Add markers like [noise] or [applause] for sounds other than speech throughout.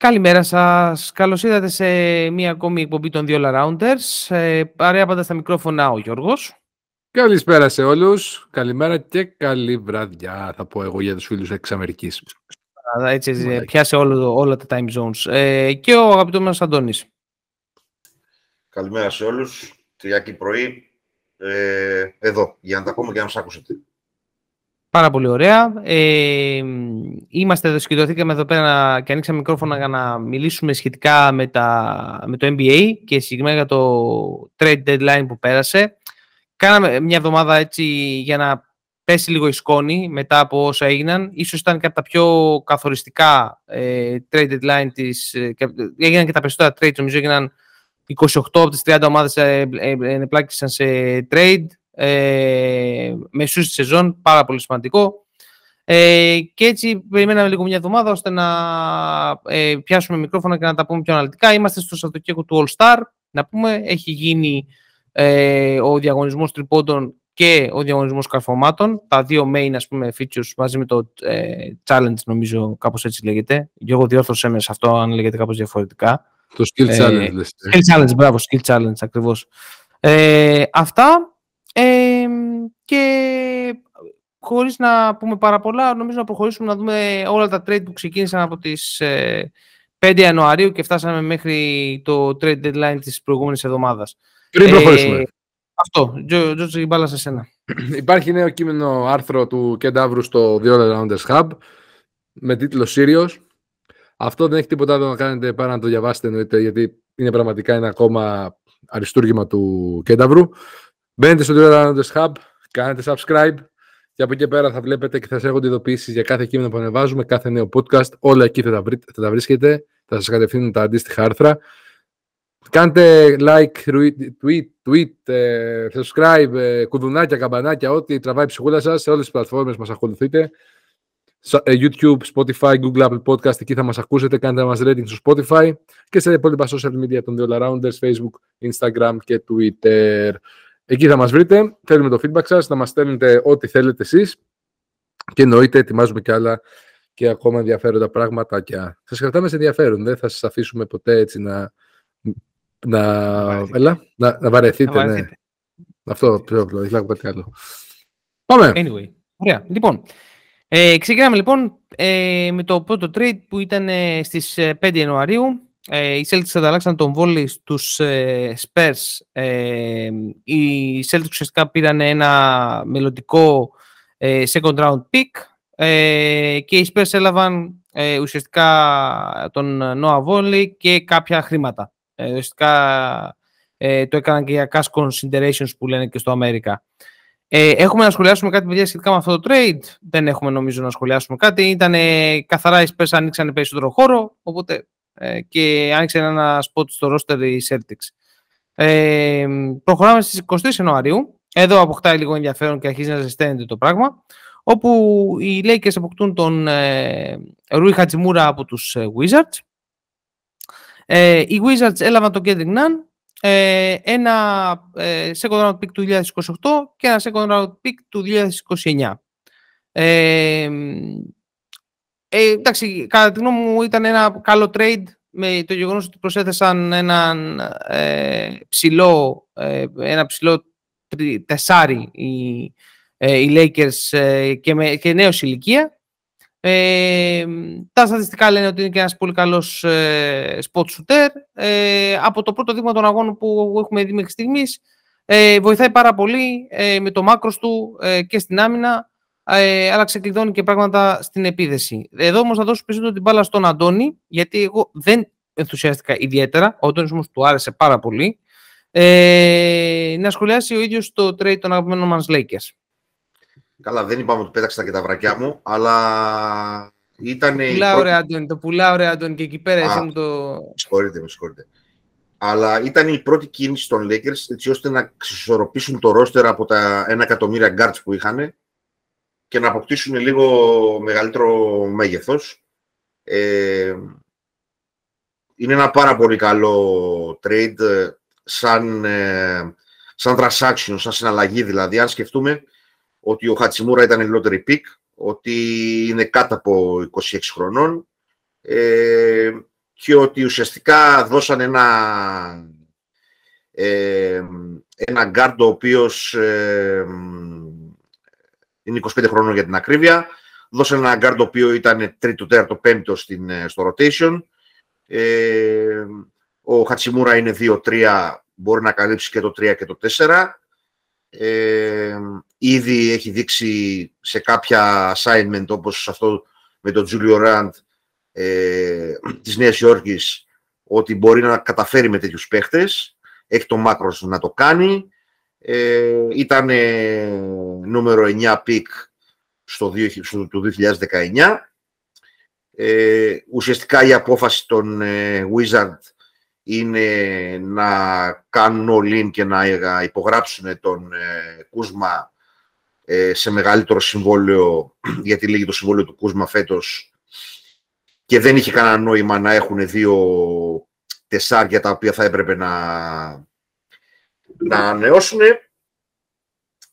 Καλημέρα σας. Καλώς ήρθατε σε μία ακόμη εκπομπή των δύο Rounders. Ε, παρέα πάντα στα μικρόφωνα ο Γιώργος. Καλησπέρα σε όλους. Καλημέρα και καλή βραδιά, θα πω εγώ για τους φίλους εξ Αμερικής. Έτσι, έτσι πιάσε όλο, όλα τα time zones. Ε, και ο αγαπητός μας Αντώνης. Καλημέρα σε όλους. Τριακή πρωί. Ε, εδώ, για να τα πούμε και να μας ακούσετε. Πάρα πολύ ωραία. Ε, είμαστε εδώ, σκητωθήκαμε εδώ πέρα και ανοίξαμε μικρόφωνα για να μιλήσουμε σχετικά με, τα, με το NBA και συγκεκριμένα για το trade deadline που πέρασε. Κάναμε μια εβδομάδα έτσι για να πέσει λίγο η σκόνη μετά από όσα έγιναν. Ίσως ήταν και από τα πιο καθοριστικά ε, trade deadline της... Ε, έγιναν και τα περισσότερα trade, νομίζω έγιναν 28 από τις 30 ομάδες ε, ε, ε σε trade ε, μεσούς της σεζόν, πάρα πολύ σημαντικό. Ε, και έτσι περιμέναμε λίγο μια εβδομάδα ώστε να ε, πιάσουμε μικρόφωνα και να τα πούμε πιο αναλυτικά. Είμαστε στο Σαββατοκύριακο του All Star. Να πούμε, έχει γίνει ε, ο διαγωνισμός τριπώντων και ο διαγωνισμός καρφωμάτων. Τα δύο main ας πούμε, features μαζί με το ε, challenge νομίζω κάπως έτσι λέγεται. εγώ διόρθωσέ με σε αυτό αν λέγεται κάπως διαφορετικά. Το skill ε, challenge. Ε, skill challenge, μπράβο, skill challenge ακριβώς. Ε, αυτά και χωρίς να πούμε πάρα πολλά, νομίζω να προχωρήσουμε να δούμε όλα τα trade που ξεκίνησαν από τις 5 ε, Ιανουαρίου και φτάσαμε μέχρι το trade deadline της προηγούμενης εβδομάδας. Πριν προχωρήσουμε. Ε, αυτό, Τζότζο, η μπάλα σε σένα. [clears throat] Υπάρχει νέο κείμενο άρθρο του Κεντάβρου στο The All Rounders Hub με τίτλο Sirius. Αυτό δεν έχει τίποτα άλλο να κάνετε παρά να το διαβάσετε εννοείται, γιατί είναι πραγματικά ένα ακόμα αριστούργημα του Κένταβρου. Μπαίνετε στο Twitter Hub, κάνετε subscribe και από εκεί πέρα θα βλέπετε και θα σας έχονται ειδοποιήσεις για κάθε κείμενο που ανεβάζουμε, κάθε νέο podcast. Όλα εκεί θα τα, βρείτε, θα τα βρίσκετε, θα σας κατευθύνουν τα αντίστοιχα άρθρα. Κάντε like, tweet, tweet, ε, subscribe, ε, κουδουνάκια, καμπανάκια, ό,τι τραβάει η ψυχούλα σας σε όλες τις πλατφόρμες που μας ακολουθείτε. Ε, YouTube, Spotify, Google, Apple Podcast, εκεί θα μας ακούσετε, κάντε μας rating στο Spotify και σε υπόλοιπα social media των δύο Rounders, Facebook, Instagram και Twitter. Εκεί θα μας βρείτε, θέλουμε το feedback σας, να μας στέλνετε ό,τι θέλετε εσείς και εννοείται ετοιμάζουμε και άλλα και ακόμα ενδιαφέροντα πράγματα. Και... Σας κρατάμε σε ενδιαφέρον, δεν θα σας αφήσουμε ποτέ έτσι να, να, έλα, να, να βαρεθείτε. Να ναι. Αυτό πιο απλό, δεν κάτι άλλο. Πάμε. Anyway, ωραία. Λοιπόν, ε, ξεκινάμε λοιπόν ε, με το πρώτο trade που ήταν ε, στις 5 ε, Ιανουαρίου ε, οι Celtics ανταλλάξαν τον βόλι στους ε, Spurs. Ε, οι Celtics ουσιαστικά πήραν ένα μελλοντικό ε, second round pick ε, και οι Spurs έλαβαν ε, ουσιαστικά τον Noah Volley και κάποια χρήματα. ουσιαστικά το έκαναν και για cash considerations που λένε και στο Αμέρικα. έχουμε να σχολιάσουμε κάτι παιδιά σχετικά με αυτό το trade. Δεν έχουμε νομίζω να σχολιάσουμε κάτι. Ήταν καθαρά οι Spurs ανοίξαν περισσότερο χώρο, οπότε ε, και άνοιξε ένα spot στο roster η Celtics. Ε, προχωράμε στις 23 Ιανουαρίου. Εδώ αποκτάει λίγο ενδιαφέρον και αρχίζει να ζεσταίνεται το πράγμα. Όπου οι Lakers αποκτούν τον ε, Rui Hachimura από τους ε, Wizards. Ε, οι Wizards έλαβαν τον Kendrick Nunn, ε, ένα ε, second round pick του 2028 και ένα second round pick του 2029. Ε, ε, εντάξει, κατά τη γνώμη μου ήταν ένα καλό trade με το γεγονός ότι προσέθεσαν έναν ε, ψηλό, ε, ένα ψηλό τεσάρι οι, ε, οι Lakers ε, και, με, και νέος ηλικία. Ε, τα στατιστικά λένε ότι είναι και ένας πολύ καλός ε, spot shooter. Ε, από το πρώτο δείγμα των αγώνων που έχουμε δει μέχρι στιγμής ε, βοηθάει πάρα πολύ με το μάκρος του και στην άμυνα ε, αλλά ξεκλειδώνει και πράγματα στην επίδεση. Εδώ όμως θα δώσω περισσότερο την μπάλα στον Αντώνη, γιατί εγώ δεν ενθουσιάστηκα ιδιαίτερα. Ο Αντώνης όμως του άρεσε πάρα πολύ. Ε, να σχολιάσει ο ίδιος το trade των αγαπημένων μας Lakers. Καλά, δεν είπαμε ότι πέταξα και τα βρακιά μου, αλλά ήταν. Πουλάω πρώτη... ρε Αντώνη, το πουλάω ρε Αντώνη και εκεί πέρα εσύ μου το. Συγχωρείτε, με συγχωρείτε. Αλλά ήταν η πρώτη κίνηση των Lakers έτσι ώστε να ξεσορροπήσουν το ρόστερ από τα 1 εκατομμύρια guards που είχαν και να αποκτήσουν λίγο μεγαλύτερο μέγεθος. Ε, είναι ένα πάρα πολύ καλό trade ε, σαν, ε, σαν transaction, σαν συναλλαγή δηλαδή. Αν σκεφτούμε ότι ο Χατσιμούρα ήταν lottery pick, ότι είναι κάτω από 26 χρονών ε, και ότι ουσιαστικά δώσαν ένα, ε, ένα γκαρντ ο οποίος ε, είναι 25 χρόνων για την ακρίβεια. Δώσαν ένα γκαρντ ο οποίο ήταν τρίτο, τέταρτο, πέμπτο στην, ε, στο rotation. Ε, ο Χατσιμούρα είναι 2-3, μπορεί να καλύψει και το 3 και το 4. Ε, ήδη έχει δείξει σε κάποια assignment όπως αυτό με τον Τζούλιους Ραντλ ε, της Νέας Υόρκης ότι μπορεί να καταφέρει με τέτοιους παίχτες. Έχει το μάκρος να το κάνει. Ε, ήταν νούμερο 9 pick στο, στο, το 2019. Ε, ουσιαστικά η απόφαση των ε, Wizard είναι να κάνουν all in και να υπογράψουν τον ε, Κούσμα ε, σε μεγαλύτερο συμβόλαιο, [clears throat] γιατί λήγει το συμβόλαιο του Κούσμα φέτος και δεν είχε κανένα νόημα να έχουν δύο τεσσάρια τα οποία θα έπρεπε να, να ανανεώσουν.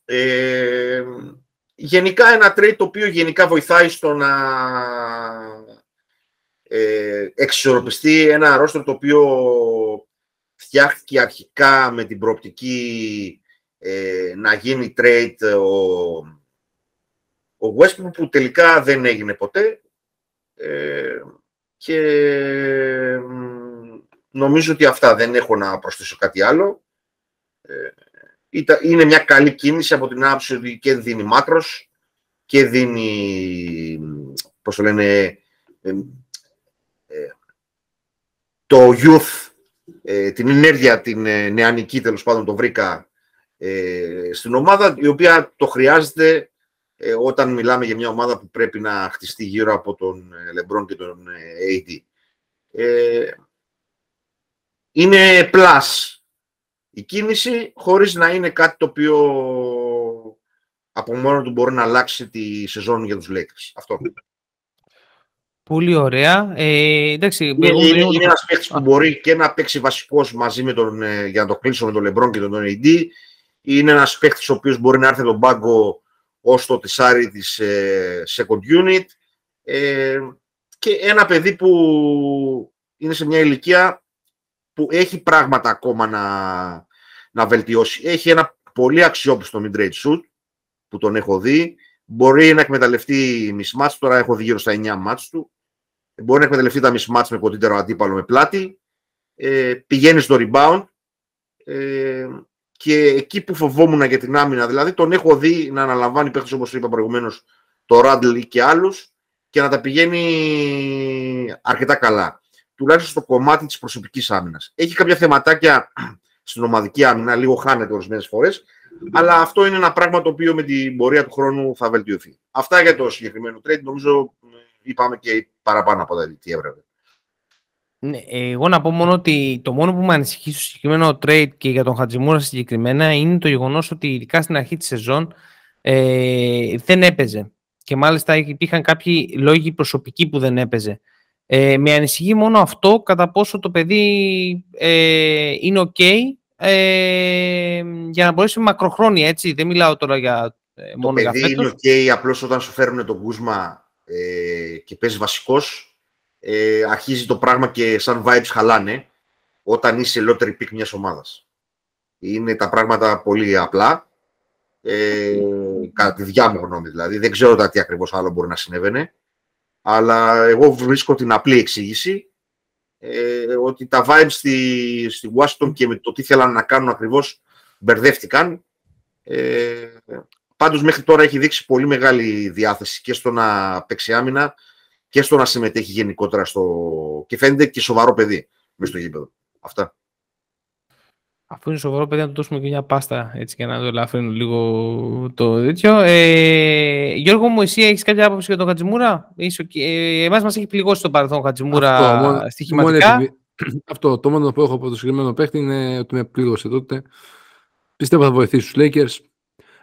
Ε, γενικά ένα trade το οποίο γενικά βοηθάει στο να ε, εξισορροπιστεί ένα ρόστρο το οποίο φτιάχτηκε αρχικά με την προοπτική ε, να γίνει trade ο, ο Westbrook που τελικά δεν έγινε ποτέ ε, και νομίζω ότι αυτά δεν έχω να προσθέσω κάτι άλλο. Ε, είναι μια καλή κίνηση από την άποψη ότι και δίνει μάκρος και δίνει, πώς το λένε, το youth, ε, την ενέργεια, την ε, νεανική τέλος πάντων το βρήκα ε, στην ομάδα, η οποία το χρειάζεται όταν μιλάμε για μια ομάδα που πρέπει να χτιστεί γύρω από τον Λεμπρόν και τον AD. είναι plus η κίνηση, χωρίς να είναι κάτι το οποίο από μόνο του μπορεί να αλλάξει τη σεζόν για τους Lakers. Αυτό. Πολύ ωραία. Ε, εντάξει, είναι είναι, είναι ένας παίκτης που μπορεί και να παίξει βασικός μαζί με τον, ε, για να το κλείσω με τον Λεμπρόν και τον AD. Είναι ένας παίκτης ο οποίος μπορεί να έρθει τον πάγκο ως το τεσάρι της ε, second unit. Ε, και ένα παιδί που είναι σε μια ηλικία που έχει πράγματα ακόμα να, να βελτιώσει. Έχει ένα πολύ αξιόπιστο mid-range shoot που τον έχω δει. Μπορεί να εκμεταλλευτεί μισμάτς, τώρα έχω δει γύρω στα 9 μάτς του μπορεί να εκμεταλλευτεί τα mismatch με κοντύτερο αντίπαλο με πλάτη, ε, πηγαίνει στο rebound ε, και εκεί που φοβόμουν για την άμυνα, δηλαδή τον έχω δει να αναλαμβάνει παίχτες όπως είπα προηγουμένως το Ράντλ και άλλους και να τα πηγαίνει αρκετά καλά. Τουλάχιστον στο κομμάτι της προσωπικής άμυνας. Έχει κάποια θεματάκια στην ομαδική άμυνα, λίγο χάνεται ορισμένες φορές, αλλά αυτό είναι ένα πράγμα το οποίο με την πορεία του χρόνου θα βελτιωθεί. Αυτά για το συγκεκριμένο trade. Νομίζω είπαμε και παραπάνω από τα τι έβρεπε. Ναι, εγώ να πω μόνο ότι το μόνο που με ανησυχεί στο συγκεκριμένο trade και για τον Χατζημούρα συγκεκριμένα είναι το γεγονός ότι ειδικά στην αρχή της σεζόν ε, δεν έπαιζε. Και μάλιστα υπήρχαν κάποιοι λόγοι προσωπικοί που δεν έπαιζε. Ε, με ανησυχεί μόνο αυτό κατά πόσο το παιδί ε, είναι ok ε, για να μπορέσει μακροχρόνια, έτσι. Δεν μιλάω τώρα για ε, μόνο το παιδί είναι ok, απλώς όταν σου φέρουν τον Κούσμα ε, και παίζει βασικός, ε, αρχίζει το πράγμα και σαν vibes χαλάνε όταν είσαι lottery pick μιας ομάδας. Είναι τα πράγματα πολύ απλά, ε, κατά τη διά μου γνώμη δηλαδή. Δεν ξέρω τα τι ακριβώς άλλο μπορεί να συνέβαινε, αλλά εγώ βρίσκω την απλή εξήγηση ε, ότι τα vibes στη, στη Washington και με το τι θέλαν να κάνουν ακριβώς μπερδεύτηκαν. Ε, Πάντως μέχρι τώρα έχει δείξει πολύ μεγάλη διάθεση και στο να παίξει άμυνα και στο να συμμετέχει γενικότερα στο... και φαίνεται και σοβαρό παιδί μέσα στο γήπεδο. Αυτά. Αφού είναι σοβαρό παιδί, να του δώσουμε και μια πάστα έτσι για να το ελαφρύνουν λίγο το τέτοιο. Ε, Γιώργο μου, εσύ έχεις κάποια άποψη για τον Χατζημούρα; Ε, Εμάς μας έχει πληγώσει το παρελθόν ο Χατζημούρα αυτό, στοιχηματικά. Μόνο, [clears throat] αυτό το μόνο που έχω από το συγκεκριμένο παίχτη είναι ότι με πλήγωσε τότε. Πιστεύω θα βοηθήσει τους Lakers.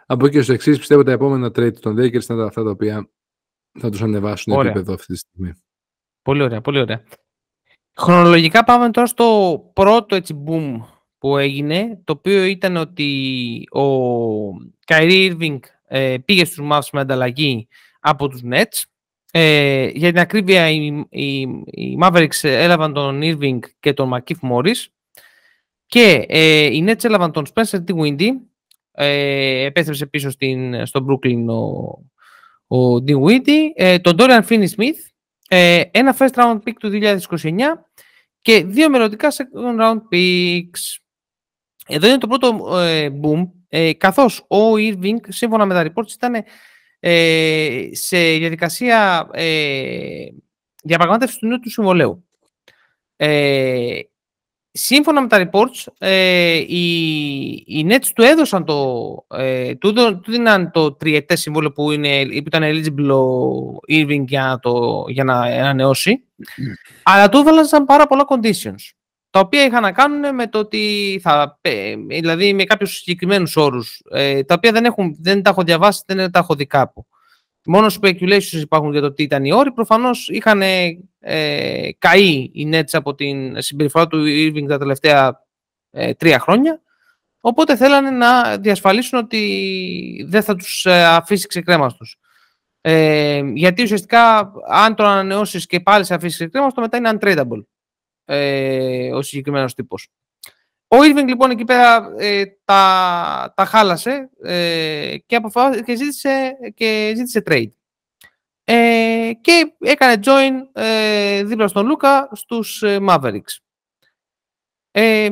Από εκεί στο εξής, πιστεύω τα επόμενα trade των Lakers θα είναι αυτά τα οποία θα τους ανεβάσουν ωραία. επίπεδο αυτή τη στιγμή. Πολύ ωραία, πολύ ωραία. Χρονολογικά πάμε τώρα στο πρώτο έτσι boom που έγινε, το οποίο ήταν ότι ο Kyrie Irving ε, πήγε στους Mavs με ανταλλαγή από τους Nets. Ε, για την ακρίβεια, οι, οι, οι Mavericks έλαβαν τον Irving και τον McKeith Morris και ε, οι Nets έλαβαν τον Spencer Windy. Ε, επέστρεψε πίσω στην, στο Brooklyn ο, ο Dinwiddie, ε, τον Dorian Finney-Smith, ε, ένα first round pick του 2029 και δύο μελλοντικά second round picks. Εδώ είναι το πρώτο ε, boom, ε, καθώς ο Irving, σύμφωνα με τα reports, ήταν ε, σε διαδικασία ε, διαπραγμάτευσης του νέου του συμβολέου. Ε, σύμφωνα με τα reports, ε, οι, οι Nets του έδωσαν το, ε, του, του δίναν το τριετές συμβόλαιο που, είναι, που ήταν eligible ο Irving για, το, για να ανανεώσει, αλλά του έβαλαν πάρα πολλά conditions, τα οποία είχαν να κάνουν με το ότι θα, ε, δηλαδή με κάποιους συγκεκριμένους όρους, ε, τα οποία δεν, έχουν, δεν τα έχω διαβάσει, δεν τα έχω δει κάπου. Μόνο speculations υπάρχουν για το τι ήταν οι όροι. Προφανώς είχαν ε, καεί οι Nets από την συμπεριφορά του Irving τα τελευταία ε, τρία χρόνια. Οπότε θέλανε να διασφαλίσουν ότι δεν θα τους ε, αφήσει ξεκρέμαστος. Ε, γιατί ουσιαστικά αν τον ανανεώσεις και πάλι σε αφήσει ξεκρέμαστο, μετά είναι untradeable ε, ο συγκεκριμένος τύπος. Ο Irving λοιπόν εκεί πέρα ε, τα, τα χάλασε ε, και, και, ζήτησε, και ζήτησε trade. Ε, και έκανε join ε, δίπλα στον Λούκα στους ε, Mavericks. Ε,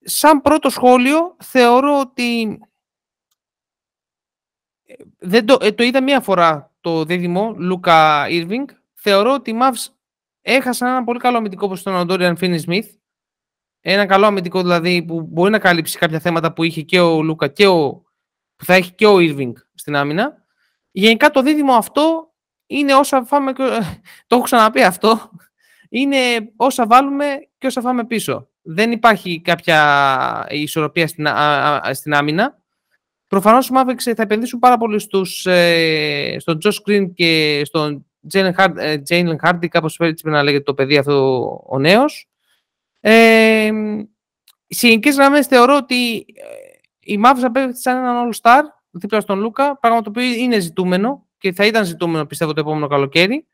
σαν πρώτο σχόλιο θεωρώ ότι δεν το, το είδα μία φορά το δίδυμο Λούκα Irving. Θεωρώ ότι οι Mavs έχασαν ένα πολύ καλό αμυντικό όπως τον Dorian Finney-Smith ένα καλό αμυντικό δηλαδή που μπορεί να καλύψει κάποια θέματα που είχε και ο Λούκα και ο, που θα έχει και ο Irving στην άμυνα. Γενικά το δίδυμο αυτό είναι όσα φάμε, [laughs] το έχω ξαναπεί αυτό, είναι όσα βάλουμε και όσα φάμε πίσω. Δεν υπάρχει κάποια ισορροπία στην, στην άμυνα. Προφανώς οι Mavericks θα επενδύσουν πάρα πολύ στους, ε, στον Josh Green και στον Jalen Hardy, κάπως έτσι πρέπει να λέγεται το παιδί αυτό ο νέος. Ε, σε γενικές γραμμές θεωρώ ότι ε, οι Mavs απέκτησαν έναν All-Star δίπλα στον Λούκα, πράγμα το οποίο είναι ζητούμενο και θα ήταν ζητούμενο πιστεύω το επόμενο καλοκαίρι.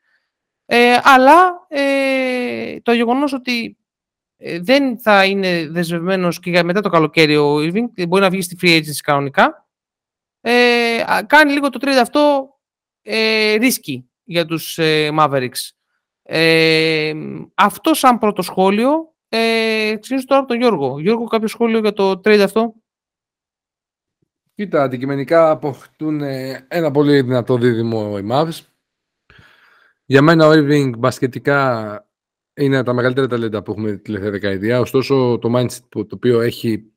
Ε, αλλά ε, το γεγονός ότι ε, δεν θα είναι δεσμευμένος και μετά το καλοκαίρι ο Irving, μπορεί να βγει στη free agency κανονικά, ε, κάνει λίγο το trade αυτό ε, ρίσκι για τους ε, Mavericks. Ε, αυτό σαν πρώτο σχόλιο ε, ξεκινήσω τώρα από τον Γιώργο. Γιώργο, κάποιο σχόλιο για το trade αυτό; Κοίτα, αντικειμενικά αποκτούν ένα πολύ δυνατό δίδυμο οι Mavs. Για μένα ο Irving μπασκετικά είναι από τα μεγαλύτερα ταλέντα που έχουμε τη τελευταία δεκαετία. Ωστόσο, το mindset που, το οποίο έχει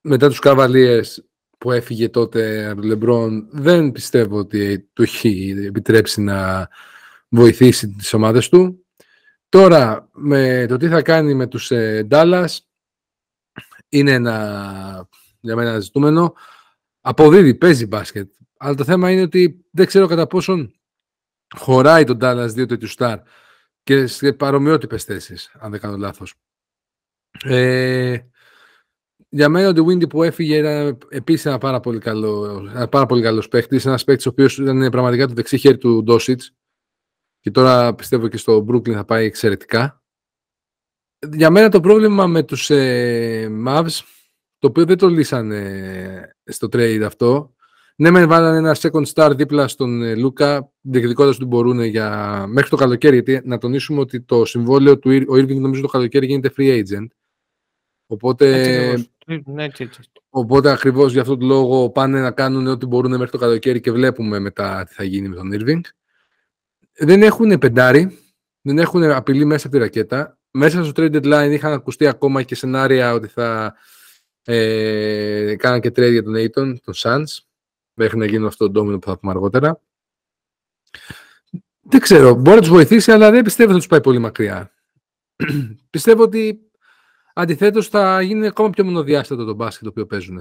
μετά τους Καβαλίες που έφυγε τότε από τον Λεμπρόν δεν πιστεύω ότι του έχει επιτρέψει να βοηθήσει τις ομάδες του. Τώρα, με το τι θα κάνει με τους ε, Dallas, είναι ένα, για μένα ζητούμενο. Αποδίδει, παίζει μπάσκετ. Αλλά το θέμα είναι ότι δεν ξέρω κατά πόσον χωράει τον Dallas δύο τέτοιους στάρ και σε παρομοιότυπες θέσεις, αν δεν κάνω λάθος. Ε, για μένα ο Windy που έφυγε era επίσης ένα πάρα πολύ καλό, ένα πάρα πολύ καλός παίχτης, ένας παίχτης ο οποίος ήταν πραγματικά το δεξί χέρι του Ντόσιτς και τώρα πιστεύω και στο Brooklyn θα πάει εξαιρετικά. Για μένα το πρόβλημα με τους ε, Mavs, το οποίο δεν το λύσανε στο trade αυτό, ναι, με βάλανε ένα second star δίπλα στον ε, Λούκα, διεκδικώντας ότι μπορούν για... μέχρι το καλοκαίρι. Γιατί να τονίσουμε ότι το συμβόλαιο του ο Irving νομίζω το καλοκαίρι γίνεται free agent. Οπότε, ναι, οπότε ακριβώς για αυτόν τον λόγο πάνε να κάνουν ό,τι μπορούν μέχρι το καλοκαίρι και βλέπουμε μετά τι θα γίνει με τον Irving δεν έχουν πεντάρι, δεν έχουν απειλή μέσα από τη ρακέτα. Μέσα στο trade deadline είχαν ακουστεί ακόμα και σενάρια ότι θα ε, κάναν και trade για τον Ayton, τον Suns, μέχρι να γίνει αυτό το ντόμινο που θα πούμε αργότερα. Δεν ξέρω, μπορεί να τους βοηθήσει, αλλά δεν πιστεύω ότι θα τους πάει πολύ μακριά. [clears throat] πιστεύω ότι αντιθέτως θα γίνει ακόμα πιο μονοδιάστατο το μπάσκετ το οποίο παίζουν.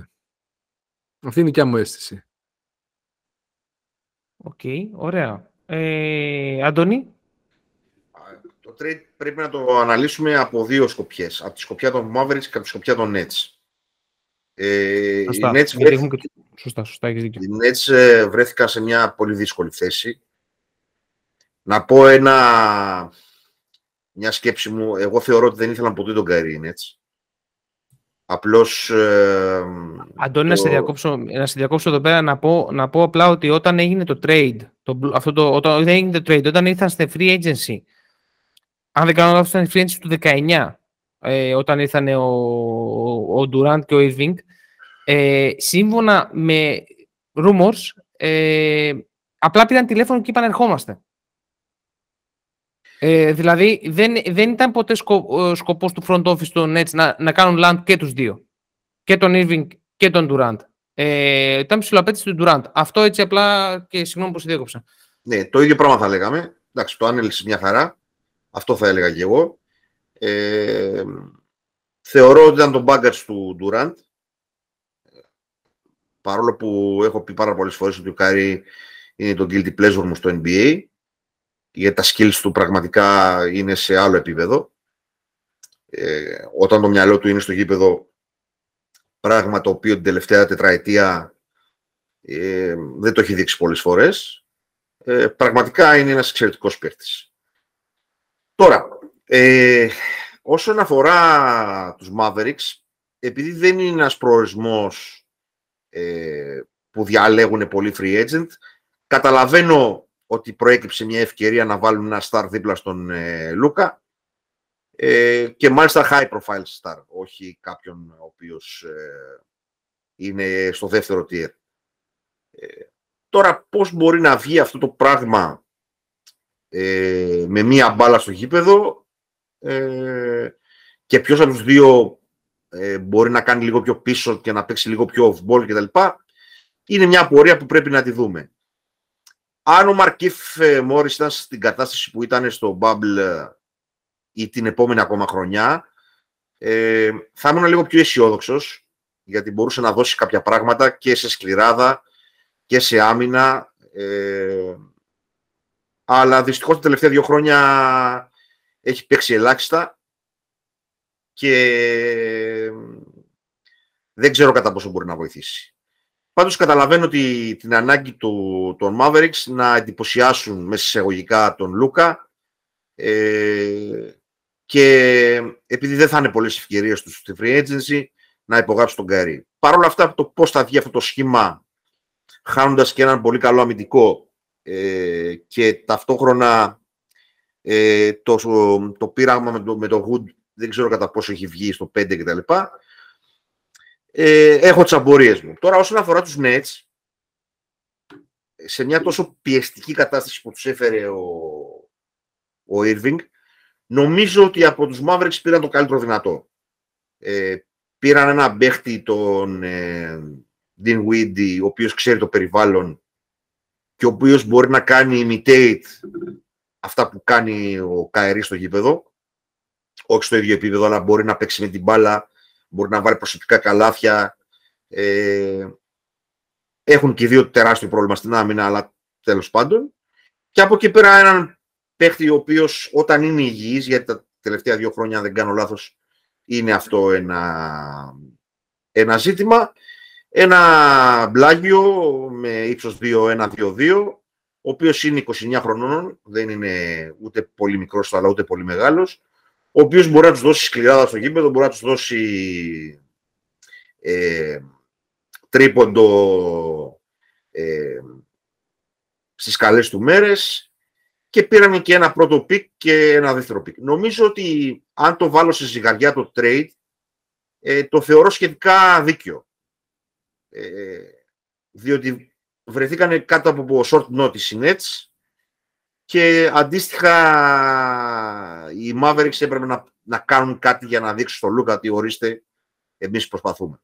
Αυτή είναι η δικιά μου αίσθηση. OK, okay, ωραία. Ε, Αντώνη. Το trade πρέπει να το αναλύσουμε από δύο σκοπιές. Από τη σκοπιά των Mavericks και από τη σκοπιά των Nets. Ε, σωστά, οι Nets, βρέθη... σωστά, σωστά, οι Nets ε, βρέθηκαν σε μια πολύ δύσκολη θέση. Να πω ένα, μια σκέψη μου. Εγώ θεωρώ ότι δεν ήθελαν ποτέ τον Καϊρή έτσι. Απλώς... Ε, Αντώνη, να, σε διακόψω, να σε διακόψω εδώ πέρα να πω, να πω απλά ότι όταν έγινε το trade, το, αυτό το, όταν δεν έγινε το trade, όταν ήρθαν στη free agency, αν δεν κάνω λάθος ήταν free agency του 19, ε, όταν ήρθαν ο, ο, ο Durant και ο Irving, ε, σύμφωνα με rumors, ε, απλά πήραν τηλέφωνο και είπαν ερχόμαστε. Ε, δηλαδή δεν, δεν ήταν ποτέ σκο, σκοπός του front office των Nets να, να κάνουν land και τους δύο. Και τον Irving και τον Durant. Ε, ήταν ψηλοαπέτηση του Durant. Αυτό έτσι απλά και συγγνώμη που σε διέκοψα. Ναι, το ίδιο πράγμα θα λέγαμε. Εντάξει, το άνελησε μια χαρά. Αυτό θα έλεγα και εγώ. Ε, θεωρώ ότι ήταν το baggage του Durant. Παρόλο που έχω πει πάρα πολλές φορές ότι ο Κάιρι είναι το guilty pleasure μου στο NBA γιατί τα skills του πραγματικά είναι σε άλλο επίπεδο. Ε, όταν το μυαλό του είναι στο γήπεδο, πράγμα το οποίο την τελευταία τετραετία ε, δεν το έχει δείξει πολλές φορές, ε, πραγματικά είναι ένας εξαιρετικός παίχτης. Τώρα, ε, όσον αφορά τους Mavericks, επειδή δεν είναι ένας προορισμός ε, που διαλέγουν πολύ free agent, καταλαβαίνω ότι προέκυψε μια ευκαιρία να βάλουν ένα star δίπλα στον ε, Λούκα ε, και μάλιστα high profile star, όχι κάποιον ο οποίος ε, είναι στο δεύτερο tier. Ε, τώρα πώς μπορεί να βγει αυτό το πράγμα με μία μπάλα στο γήπεδο και ποιος από τους δύο μπορεί να κάνει λίγο πιο πίσω και να παίξει λίγο πιο off-ball κτλ. Είναι μια πορεία που πρέπει να τη δούμε αν ο Μαρκίφ ε, Μόρις ήταν στην κατάσταση που ήταν στο Bubble ε, ή την επόμενη ακόμα χρονιά, ε, θα ήμουν λίγο πιο αισιόδοξος γιατί μπορούσε να δώσει κάποια πράγματα και σε σκληράδα και σε άμυνα. Ε, αλλά δυστυχώς τα τελευταία δύο χρόνια έχει παίξει ελάχιστα και δεν ξέρω κατά πόσο μπορεί να βοηθήσει. Πάντως καταλαβαίνω ότι την ανάγκη του, των Mavericks να εντυπωσιάσουν μέσα εισαγωγικά τον Λούκα ε, και επειδή δεν θα είναι πολλές ευκαιρίες τους στη free agency να υπογράψουν τον Καϊρή. Παρ' όλα αυτά το πώς θα βγει αυτό το σχήμα χάνοντας και έναν πολύ καλό αμυντικό ε, και ταυτόχρονα ε, το, το πείραγμα με το, με το Wood δεν ξέρω κατά πόσο έχει βγει στο 5 κτλ ε, έχω τις απορίες μου. Τώρα, όσον αφορά τους Nets, σε μια τόσο πιεστική κατάσταση που τους έφερε ο, ο Irving, νομίζω ότι από τους Mavericks πήραν το καλύτερο δυνατό. Ε, πήραν ένα παίχτη τον ε, Dean Weedy, ο οποίος ξέρει το περιβάλλον και ο οποίος μπορεί να κάνει imitate αυτά που κάνει ο Καερή στο γήπεδο. Όχι στο ίδιο επίπεδο, αλλά μπορεί να παίξει με την μπάλα, μπορεί να βάλει προσωπικά καλάθια. Ε, έχουν και δύο τεράστιο πρόβλημα στην άμυνα, αλλά τέλος πάντων. Και από εκεί πέρα έναν παίχτη ο οποίος όταν είναι υγιής, γιατί τα τελευταία δύο χρόνια, αν δεν κάνω λάθος, είναι αυτό ένα, ένα ζήτημα. Ένα μπλάγιο με ύψος 2-1-2-2, ο οποίος είναι 29 χρονών, δεν είναι ούτε πολύ μικρός αλλά ούτε πολύ μεγάλος, ο οποίος μπορεί να τους δώσει σκληράδα στο γήπεδο, μπορεί να τους δώσει ε, τρίποντο ε, στις καλές του μέρες και πήραμε και ένα πρώτο pick και ένα δεύτερο pick. Νομίζω ότι αν το βάλω σε ζυγαριά το trade, ε, το θεωρώ σχετικά δίκαιο. Ε, διότι βρεθήκανε κάτω από short notice οι Nets και αντίστοιχα οι Mavericks έπρεπε να, να κάνουν κάτι για να δείξουν στο Λούκα ότι ορίστε εμείς προσπαθούμε.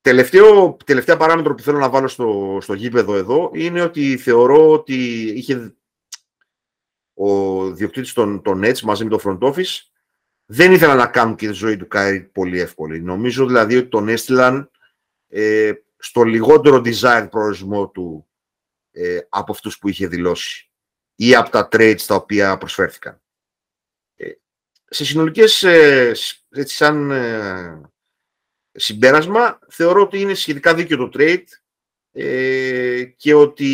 Τελευταίο, τελευταία παράμετρο που θέλω να βάλω στο, στο γήπεδο εδώ είναι ότι θεωρώ ότι είχε ο διοκτήτης των, των Nets μαζί με το front office δεν ήθελα να κάνουν και τη ζωή του Κάιρι πολύ εύκολη. Νομίζω δηλαδή ότι τον έστειλαν ε, στο λιγότερο design προορισμό του ε, από αυτούς που είχε δηλώσει ή από τα trades τα οποία προσφέρθηκαν. Ε, σε συνολικές, ε, έτσι σαν ε, συμπέρασμα, θεωρώ ότι είναι σχετικά δίκαιο το trade ε, και ότι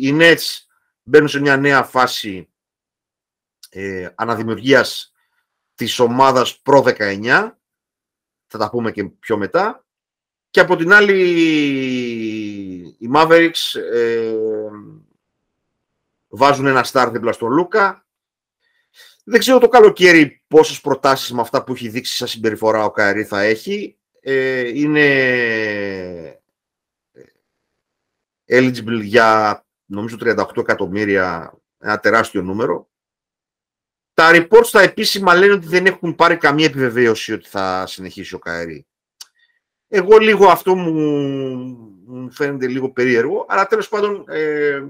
οι Nets μπαίνουν σε μια νέα φάση ε, αναδημιουργίας της ομάδας προ 19, θα τα πούμε και πιο μετά, και από την άλλη οι Mavericks ε, βάζουν ένα στάρ δίπλα στον Λούκα. Δεν ξέρω το καλοκαίρι πόσες προτάσεις με αυτά που έχει δείξει σαν συμπεριφορά ο Καερή θα έχει. Ε, είναι eligible για νομίζω 38 εκατομμύρια, ένα τεράστιο νούμερο. Τα reports τα επίσημα λένε ότι δεν έχουν πάρει καμία επιβεβαίωση ότι θα συνεχίσει ο Καερή. Εγώ λίγο αυτό μου, μου φαίνεται λίγο περίεργο, αλλά τέλος πάντων ε,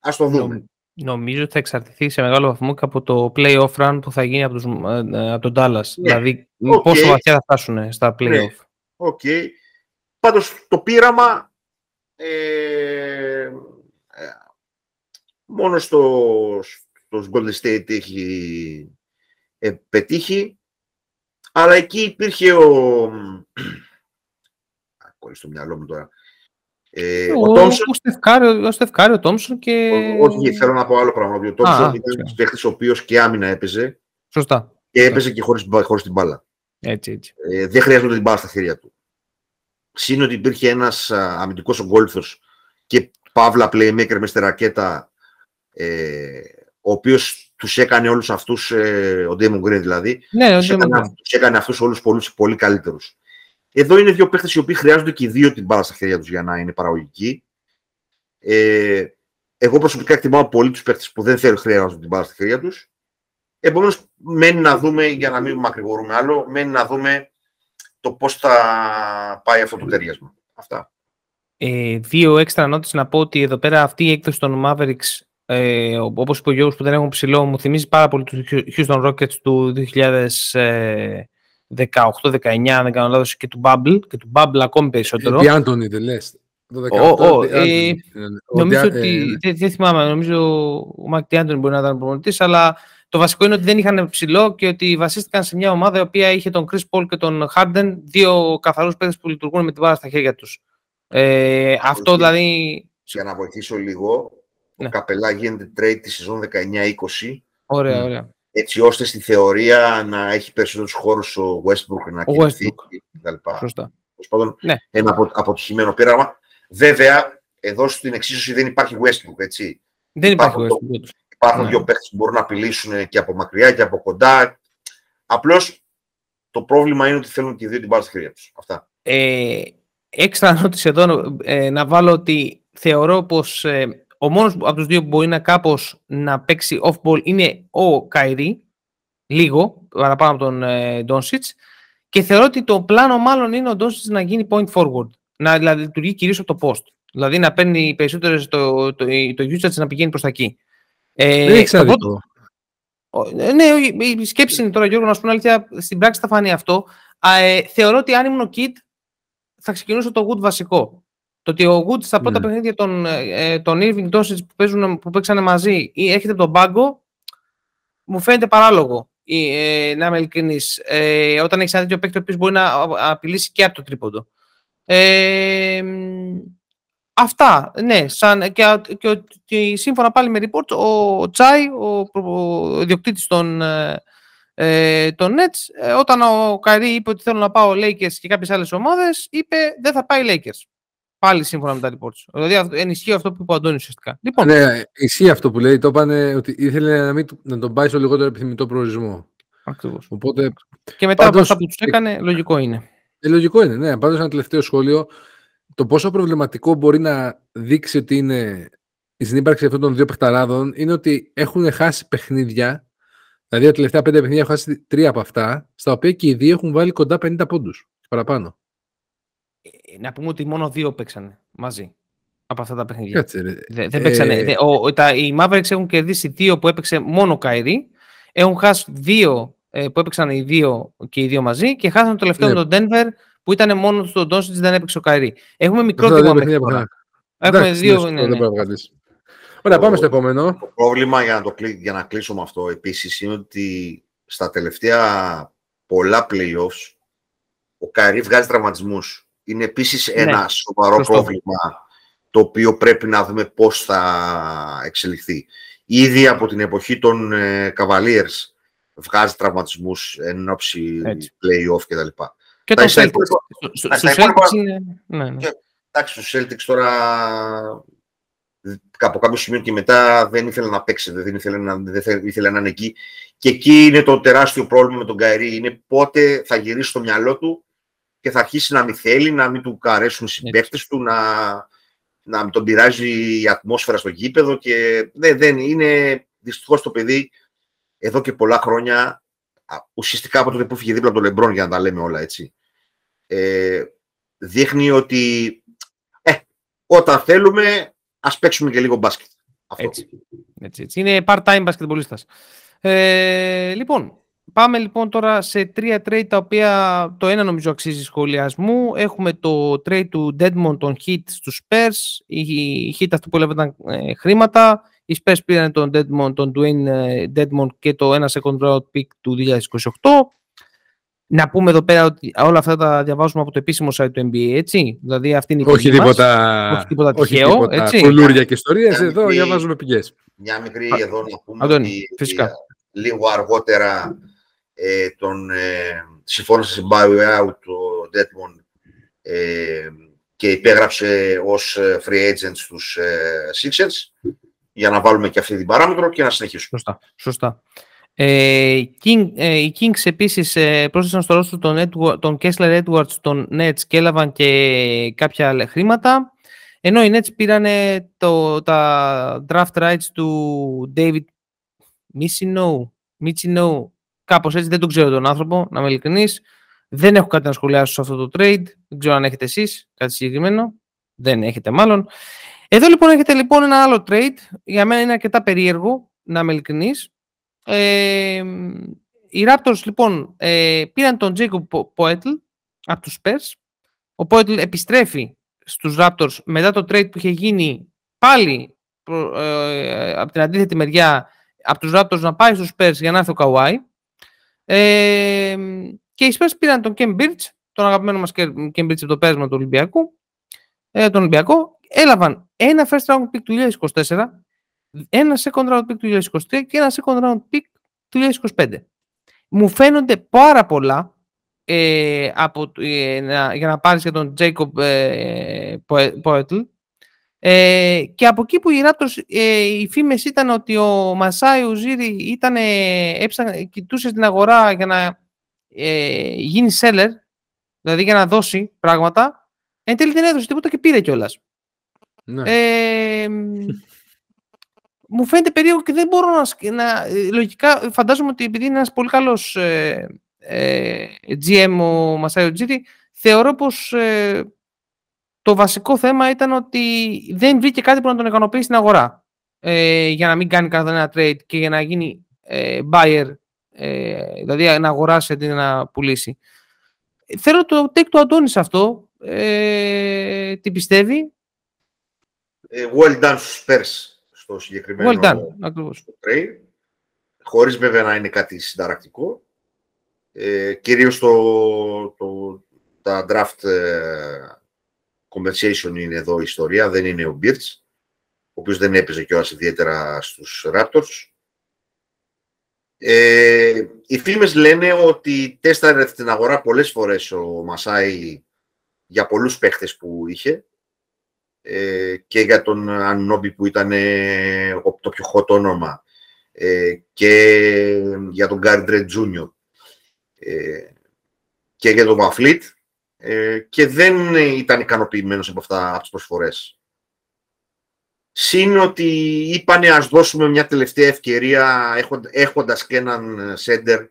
ας το δούμε. Νομίζω ότι θα εξαρτηθεί σε μεγάλο βαθμό και από το play-off run που θα γίνει από, τους, ε, από τον Dallas. Ναι. Δηλαδή okay. πόσο βαθιά θα φτάσουν στα play-off. Ναι. OK. Okay. Πάντως το πείραμα ε, ε, μόνο στο, στο Golden State έχει ε, πετύχει, αλλά εκεί υπήρχε ο... Κόλλει στο μυαλό μου τώρα. Ε, ο, ο, Τόμσον, ο, Στεφκάρη, ο Στεφκάρη, ο Τόμσον και... όχι, θέλω να πω άλλο πράγμα. Ο Τόμσον ήταν ένας παίχτης ο οποίος και άμυνα έπαιζε. Σωστά. Και έπαιζε και χωρίς, χωρίς την μπάλα. Έτσι, έτσι. Ε, δεν χρειάζεται την μπάλα στα χέρια του. Συν ότι υπήρχε ένας αμυντικός ογκόλυθος και παύλα playmaker μες στη ρακέτα ε, ο οποίος τους έκανε όλους αυτούς, ε, ο Damon Green δηλαδή, ναι, τους, έκανε, τους έκανε αυτούς όλους πολλούς, πολύ καλύτερους. Εδώ είναι δύο παίχτες οι οποίοι χρειάζονται και οι δύο την μπάλα στα χέρια τους για να είναι παραγωγικοί. Ε, εγώ προσωπικά εκτιμάω πολύ τους παίχτες που δεν θέλουν χρειάζονται την μπάλα στα χέρια τους. Επομένως, μένει να δούμε, για να μην μακρηγορούμε άλλο, μένει να δούμε το πώς θα πάει αυτό το ταιριασμό. Αυτά. Ε, δύο έξτρα νότες να πω ότι εδώ πέρα αυτή η έκδοση των Mavericks ε, όπως είπε ο Γιώργος που δεν έχουν ψηλό μου θυμίζει πάρα πολύ τους Houston Rockets του 2018-19 αν δεν κάνω λάθος και του Bubble και του Bubble ακόμη περισσότερο. Τι Άντωνη δεν λες. Ε, νομίζω ότι, δεν θυμάμαι, νομίζω ο Μάκ Άντωνη μπορεί να ήταν προπονητής, αλλά το βασικό είναι ότι δεν είχαν ψηλό και ότι βασίστηκαν σε μια ομάδα η οποία είχε τον Chris Paul και τον Harden, δύο καθαρούς παίκτες που λειτουργούν με την μπάλα στα χέρια τους. Ε, αυτό δηλαδή... Για να βοηθήσω λίγο, ναι. ο Καπελά γίνεται trade τη σεζόν 19-20. Ωραία, ωραία. Έτσι ώστε στη θεωρία να έχει περισσότερους χώρους ο Westbrook να κινηθεί κτλ. Σωστά. ναι. Ένα απο, αποτυχημένο πείραμα. Βέβαια, εδώ στην εξίσωση δεν υπάρχει Westbrook, έτσι. Δεν υπάρχει Westbrook. Υπάρχουν ναι. δύο παίχτες που μπορούν να απειλήσουν και από μακριά και από κοντά. Απλώς το πρόβλημα είναι ότι θέλουν και οι δύο την μπάλα στη χέρια τους. Αυτά. Ε, έξτρα ερώτηση εδώ ε, να βάλω ότι θεωρώ πως ε, ο μόνος από τους δύο που μπορεί να κάπως να παίξει off-ball είναι ο Καϊρή, λίγο παραπάνω από τον ε, και θεωρώ ότι το πλάνο μάλλον είναι ο Ντόνσιτς να γίνει point forward, να δηλαδή, λειτουργεί κυρίως από το post. Δηλαδή να παίρνει περισσότερο το, το, το, usage να πηγαίνει προς τα εκεί. Ε, Δεν έχει Ναι, η σκέψη είναι τώρα, Γιώργο, να σου πω αλήθεια, στην πράξη θα φανεί αυτό. Ε, θεωρώ ότι αν ήμουν ο Kid, θα ξεκινούσε το Wood βασικό. Το ότι ο Wood στα πρώτα mm. παιχνίδια των, ε, των Irving Dosage που, παίζουν, που παίξανε μαζί ή έρχεται από τον πάγκο, μου φαίνεται παράλογο. Ε, να είμαι ειλικρινής. Ε, όταν έχεις ένα τέτοιο παίκτη ο μπορεί να απειλήσει και από το τρίποντο. Ε, αυτά, ναι. Σαν, και, και, και, σύμφωνα πάλι με report, ο Τσάι, ο, ο ιδιοκτήτης των, ε, το Nets, ε, όταν ο Καϊρή είπε ότι θέλω να πάω Lakers και κάποιες άλλες ομάδες, είπε δεν θα πάει Lakers. Πάλι σύμφωνα με τα reports. Δηλαδή ενισχύει αυτό που είπε ο Αντώνης ουσιαστικά. Λοιπόν, ναι, ισχύει αυτό που λέει. Το είπανε ότι ήθελε να, μην, να τον πάει στο λιγότερο επιθυμητό προορισμό. Ακριβώς. Οπότε, και μετά πάντως, από αυτά που τους έκανε, λογικό είναι. Ε, λογικό είναι, ναι. Πάντως ένα τελευταίο σχόλιο. Το πόσο προβληματικό μπορεί να δείξει ότι είναι η συνύπαρξη αυτών των δύο παιχταράδων είναι ότι έχουν χάσει παιχνίδια Δηλαδή, τα τελευταία πέντε παιχνίδια έχω χάσει τρία από αυτά, στα οποία και οι δύο έχουν βάλει κοντά 50 πόντους παραπάνω. Ε, να πούμε ότι μόνο δύο παίξανε μαζί από αυτά τα παιχνίδια. Κάτσε, δεν, δεν παίξανε. Ε... Ο, τα, οι Mavericks έχουν κερδίσει δύο που έπαιξε μόνο ο Καϊρή. Έχουν χάσει δύο ε, που έπαιξαν οι δύο και οι δύο μαζί και χάσαν το τελευταίο ναι. με τον Denver που ήταν μόνο στον Ντόνσιτ, δεν έπαιξε ο Καϊρή. Έχουμε μικρό δείγμα μέχρι τώρα. Έχουμε δύο. Ναι, ναι. Ωραία, πάμε στο επόμενο. Το πρόβλημα για να, το, για να κλείσω με αυτό επίσης είναι ότι στα τελευταία πολλά playoffs ο Καρύ βγάζει τραυματισμούς. Είναι επίσης ναι, ένα σοβαρό πρόβλημα το οποίο πρέπει να δούμε πώς θα εξελιχθεί. Ήδη από την εποχή των ε, Cavaliers βγάζει τραυματισμούς εν ώψη play-off κτλ. Και το Celtics. Στους Celtics είναι... Ναι, ναι. Εντάξει, στους Celtics τώρα από κάποιο σημείο και μετά δεν ήθελε να παίξει, δεν ήθελε να, δεν ήθελε να είναι εκεί. Και εκεί είναι το τεράστιο πρόβλημα με τον Καϊρή. Είναι πότε θα γυρίσει στο μυαλό του και θα αρχίσει να μην θέλει, να μην του αρέσουν οι συμπαίκτες του, να, να μην τον πειράζει η ατμόσφαιρα στο γήπεδο. Και δεν, δεν είναι δυστυχώς το παιδί εδώ και πολλά χρόνια, ουσιαστικά από τότε που φύγε δίπλα από τον Λεμπρόν, για να τα λέμε όλα έτσι, ε, δείχνει ότι ε, όταν θέλουμε ας παίξουμε και λίγο μπάσκετ. Αυτό. Έτσι. έτσι, έτσι. Είναι part-time μπασκετμπολίστας. Ε, λοιπόν, πάμε λοιπόν τώρα σε τρία trade τα οποία το ένα νομίζω αξίζει σχολιασμού. Έχουμε το trade του Deadmond των Heat στους Spurs. Οι Heat αυτό που έλεγαν ε, χρήματα. Οι Spurs πήραν τον Deadmond, τον Dwayne ε, Deadmond και το ένα second round pick του 2028. Να πούμε εδώ πέρα ότι όλα αυτά τα διαβάζουμε από το επίσημο site του NBA, έτσι. Δηλαδή αυτή είναι η όχι τίποτα, μας. όχι τίποτα τυχαίο, όχι τίποτα έτσι. κουλούρια και ιστορίες, εδώ διαβάζουμε πηγές. Μια μικρή εδώ να πούμε Αντώνη, ότι φυσικά. λίγο αργότερα ε, τον ε, συμφώνησε σε buyout το Deadmond ε, και υπέγραψε ως ε, free agent στους ε, Sixers για να βάλουμε και αυτή την παράμετρο και να συνεχίσουμε. Σωστά. Σωστά. Ε, King, ε, οι Kings επίσης ε, πρόσθεσαν στο ρόλο τον, τον Kessler Edwards, τον Nets και έλαβαν και κάποια άλλα χρήματα. Ενώ οι Nets πήραν το, τα draft rights του David Missino, Michino, κάπως έτσι, δεν τον ξέρω τον άνθρωπο, να είμαι ειλικρινής. Δεν έχω κάτι να σχολιάσω σε αυτό το trade. Δεν ξέρω αν έχετε εσείς κάτι συγκεκριμένο. Δεν έχετε μάλλον. Εδώ λοιπόν έχετε λοιπόν ένα άλλο trade. Για μένα είναι αρκετά περίεργο, να είμαι ειλικρινής. Ε, οι Raptors λοιπόν ε, πήραν τον Jacob Poetl από τους Spurs. Ο Poetl επιστρέφει στους Raptors μετά το trade που είχε γίνει πάλι ε, από την αντίθετη μεριά από τους Raptors να πάει στους Spurs για να έρθει ο Kawhi. Ε, και οι Spurs πήραν τον Ken Birch, τον αγαπημένο μας Ken Birch από το πέρασμα του Ολυμπιακού, ε, τον Ολυμπιακό. Έλαβαν ένα first round pick του 2024 ένα second round pick του 2023 και ένα second round pick του 2025. Μου φαίνονται πάρα πολλά ε, από, ε, για να πάρεις για τον Jacob ε, Poetl ε, και από εκεί που οι Raptors, ε, οι φήμες ήταν ότι ο Μασάι Ουζίρι ήταν, έψα, κοιτούσε στην αγορά για να ε, γίνει seller, δηλαδή για να δώσει πράγματα, εν τέλει δεν έδωσε τίποτα και πήρε κιόλας. Ναι. Ε, μου φαίνεται περίεργο και δεν μπορώ να, να... Λογικά φαντάζομαι ότι επειδή είναι ένας πολύ καλός ε, ε, GM ο Μασάιο Τζίρι, θεωρώ πως ε, το βασικό θέμα ήταν ότι δεν βρήκε κάτι που να τον ικανοποιήσει στην αγορά ε, για να μην κάνει κανένα trade και για να γίνει ε, buyer, ε, δηλαδή να αγοράσει αντί να πουλήσει. Θέλω το take του Αντώνη σε αυτό. Ε, τι πιστεύει; well done στους στο συγκεκριμένο well done, trade, χωρίς βέβαια να είναι κάτι συνταρακτικό. Ε, κυρίως το, το, τα draft ε, conversation είναι εδώ η ιστορία, δεν είναι ο Birch, ο οποίος δεν έπαιζε κιόλας ιδιαίτερα στους Raptors. Ε, οι φίλμες λένε ότι τέσταρε την αγορά πολλές φορές ο Μασάι για πολλούς παίχτες που είχε ε, και για τον Ανόμπι που ήταν ε, το πιο hot όνομα ε, και για τον Γκάρι Ντρετ Τζούνιο και για τον Μαφλίτ και δεν ήταν ικανοποιημένος από αυτά από τις προσφορές. Συν ότι είπανε ας δώσουμε μια τελευταία ευκαιρία έχοντας και έναν σέντερ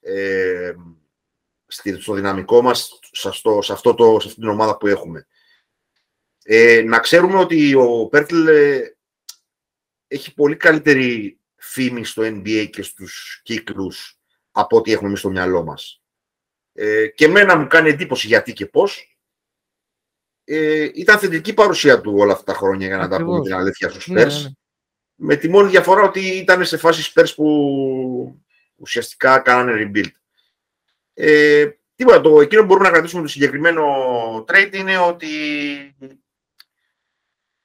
ε, στο δυναμικό μας σε, αυτό, σε, αυτό το, σε αυτή την ομάδα που έχουμε. Ε, να ξέρουμε ότι ο Πέρτλ ε, έχει πολύ καλύτερη φήμη στο NBA και στους κύκλους από ό,τι έχουμε εμείς στο μυαλό μας. Ε, και εμένα μου κάνει εντύπωση γιατί και πώς. Ε, ήταν θετική παρουσία του όλα αυτά τα χρόνια για να τα πούμε την αλήθεια στους ναι, ναι, Με τη μόνη διαφορά ότι ήταν σε φάση Spurs που ουσιαστικά κάνανε rebuild. Ε, τίποτα, το εκείνο που μπορούμε να κρατήσουμε το συγκεκριμένο trade είναι ότι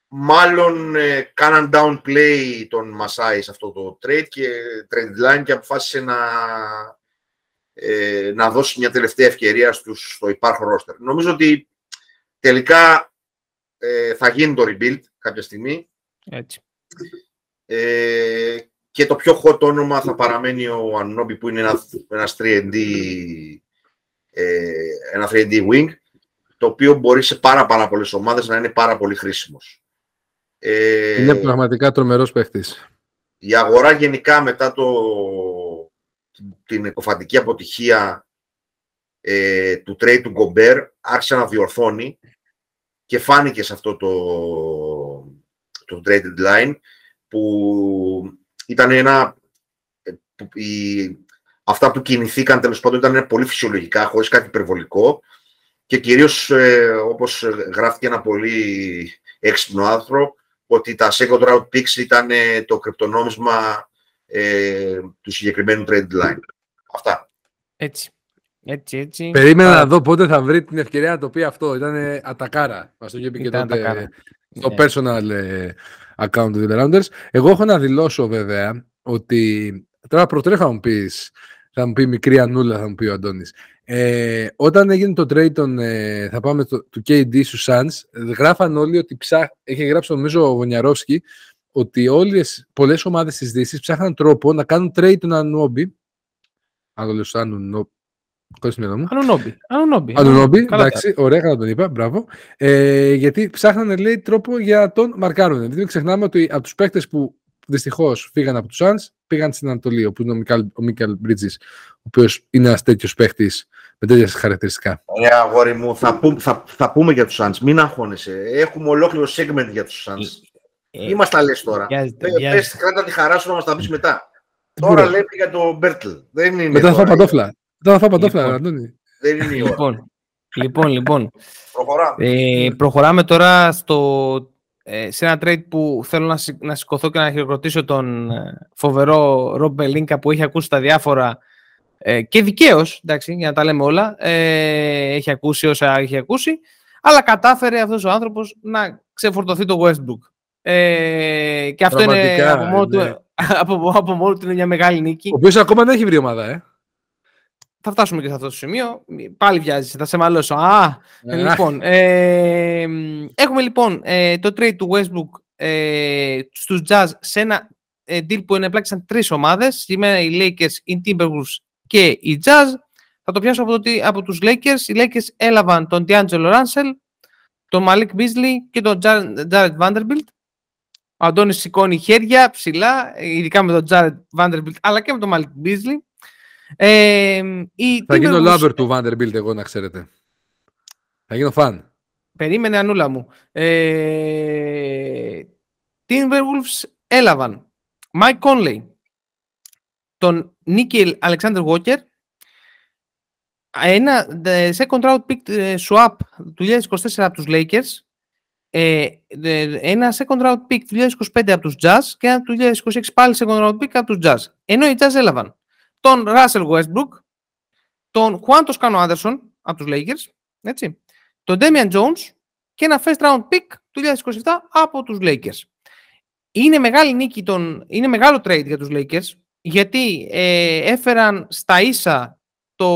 μάλλον ε, κάναν downplay τον Μασάη σε αυτό το trade και trade line και αποφάσισε να, ε, να δώσει μια τελευταία ευκαιρία στους, στο υπάρχον roster. Νομίζω ότι τελικά ε, θα γίνει το rebuild κάποια στιγμή. Έτσι. Ε, και το πιο hot όνομα θα παραμένει ο Ανόμπι που είναι ένας, ένας 3D, ε, ένα 3D wing το οποίο μπορεί σε πάρα, πάρα πολλές ομάδες να είναι πάρα πολύ χρήσιμος. Ε, είναι πραγματικά τρομερός παίχτης. Η αγορά γενικά μετά το, την εκοφαντική αποτυχία ε, του trade του Γκομπέρ άρχισε να διορθώνει και φάνηκε σε αυτό το, το trade deadline που ήταν ένα... Ε, που, αυτά που κινηθήκαν τέλος πάντων ήταν πολύ φυσιολογικά, χωρίς κάτι υπερβολικό και κυρίως ε, όπως γράφτηκε ένα πολύ έξυπνο άνθρωπο ότι τα second round picks ήταν ε, το κρυπτονόμισμα ε, του συγκεκριμένου trade line. Αυτά. Έτσι. Έτσι, έτσι. Περίμενα να δω πότε θα βρει την ευκαιρία να το πει αυτό. Ήταν ατακάρα. Μας το είχε πει και τότε το ναι. personal ε, account του The Rounders. Εγώ έχω να δηλώσω βέβαια ότι τώρα προτρέχω να μου πεις, θα μου πει μικρή Ανούλα, θα μου πει ο Αντώνης. Ε, όταν έγινε το trade των, ε, θα πάμε το, του KD στους Suns, γράφαν όλοι ότι ψάχ, έχει γράψει νομίζω ο Βονιαρόφσκι, ότι όλες, πολλές ομάδες της Δύσης ψάχναν τρόπο να κάνουν trade τον Ανούμπι, αν το λέω σαν Ανουνόμπι. Ανουνόμπι. Ανουνόμπι, εντάξει, ωραία, καλά τον είπα, μπράβο. Ε, γιατί ψάχνανε, λέει, τρόπο για τον μαρκάρουν. Δηλαδή, μην ξεχνάμε ότι από τους παίκτες που δυστυχώς φύγαν από τους Suns, πήγαν στην Ανατολή, όπου είναι ο Μίκαλ Μπρίτζης, ο οποίος είναι ένας τέτοιος παίκτης με τέτοια χαρακτηριστικά. Ωραία, αγόρι μου, θα, πού, θα, θα πούμε για τους Suns. Μην αγχώνεσαι. Έχουμε ολόκληρο segment για τους Suns. Ε, Ή μας τα λες τώρα. Πες, κράτα τη χαρά σου να μας τα πεις μετά. Τώρα λέμε για το Μπέρτλ. Δεν είναι. Μετά θα παντόφλα. Δεν θα παντόφλα, λοιπόν, Αντώνη. Δεν είναι η ώρα. Λοιπόν, λοιπόν, λοιπόν. Προχωράμε. Ε, προχωράμε τώρα στο, ε, σε ένα trade που θέλω να, να σηκωθώ και να χειροκροτήσω τον ε, φοβερό Ρομπ Μπελίνκα που έχει ακούσει τα διάφορα ε, και δικαίως, για να τα λέμε όλα, ε, έχει ακούσει όσα έχει ακούσει, αλλά κατάφερε αυτός ο άνθρωπος να ξεφορτωθεί το Westbrook. Ε, και αυτό είναι από μόνο, του, [laughs] από, από μόνο του είναι μια μεγάλη νίκη. Ο οποίος ακόμα δεν έχει βρει ομάδα, ε θα φτάσουμε και σε αυτό το σημείο. Πάλι βιάζει, θα σε μαλώσω. Α, ε, λοιπόν, ε, έχουμε λοιπόν ε, το trade του Westbrook ε, στους Jazz σε ένα ε, deal που ενεπλάξαν τρεις ομάδες, σήμερα οι Lakers, οι Timberwolves και οι Jazz. Θα το πιάσω από, το, από τους Lakers. Οι Lakers έλαβαν τον D'Angelo Russell, τον Malik Beasley και τον Jared Vanderbilt. Ο Αντώνης σηκώνει χέρια ψηλά, ειδικά με τον Jared Vanderbilt, αλλά και με τον Malik Beasley. Ε, θα γίνω λάβερ του Vanderbilt εγώ να ξέρετε. Θα γίνω φαν. Περίμενε ανούλα μου. Ε, Timberwolves έλαβαν Mike Conley, τον Νίκελ Alexander Walker, ένα second round pick ε, swap του 2024 από τους Lakers, ε, ένα second round pick του 2025 από τους Jazz και ένα του 2026 πάλι second round pick από τους Jazz. Ενώ οι Jazz έλαβαν τον Russell Westbrook, τον Juan Toscano Anderson από τους Lakers, έτσι, τον Damian Jones και ένα first round pick του 2027 από τους Lakers. Είναι μεγάλη νίκη, τον, είναι μεγάλο trade για τους Lakers, γιατί ε, έφεραν στα ίσα το,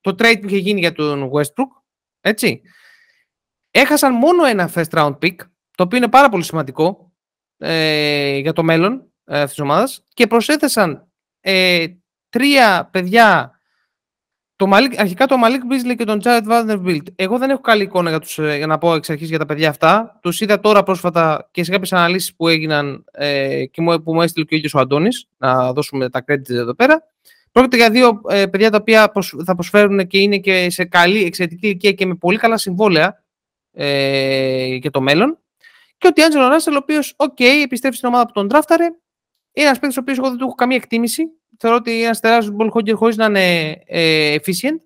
το trade που είχε γίνει για τον Westbrook, έτσι. Έχασαν μόνο ένα first round pick, το οποίο είναι πάρα πολύ σημαντικό ε, για το μέλλον ε, αυτής της ομάδας και προσέθεσαν ε, τρία παιδιά, το Malik, αρχικά το Malik Beasley και τον Jared Vanderbilt. Εγώ δεν έχω καλή εικόνα για, τους, ε, για να πω εξ αρχής για τα παιδιά αυτά. Τους είδα τώρα πρόσφατα και σε κάποιες αναλύσεις που έγιναν ε, και μου, που μου έστειλε και ο ίδιος ο Αντώνης, να δώσουμε τα credits εδώ πέρα. Πρόκειται για δύο ε, παιδιά τα οποία θα προσφέρουν και είναι και σε καλή εξαιρετική ηλικία και με πολύ καλά συμβόλαια ε, για το μέλλον. Και ο Ντιάντζελο Ράσελ, ο οποίος, οκ, επιστρέφει στην ομάδα που τον ντράφταρε, είναι ένας παίκτης ο οποίος εγώ δεν του έχω καμία εκτίμηση. Θεωρώ ότι είναι ένας τεράστιος ball hogger χωρίς να είναι ε, efficient.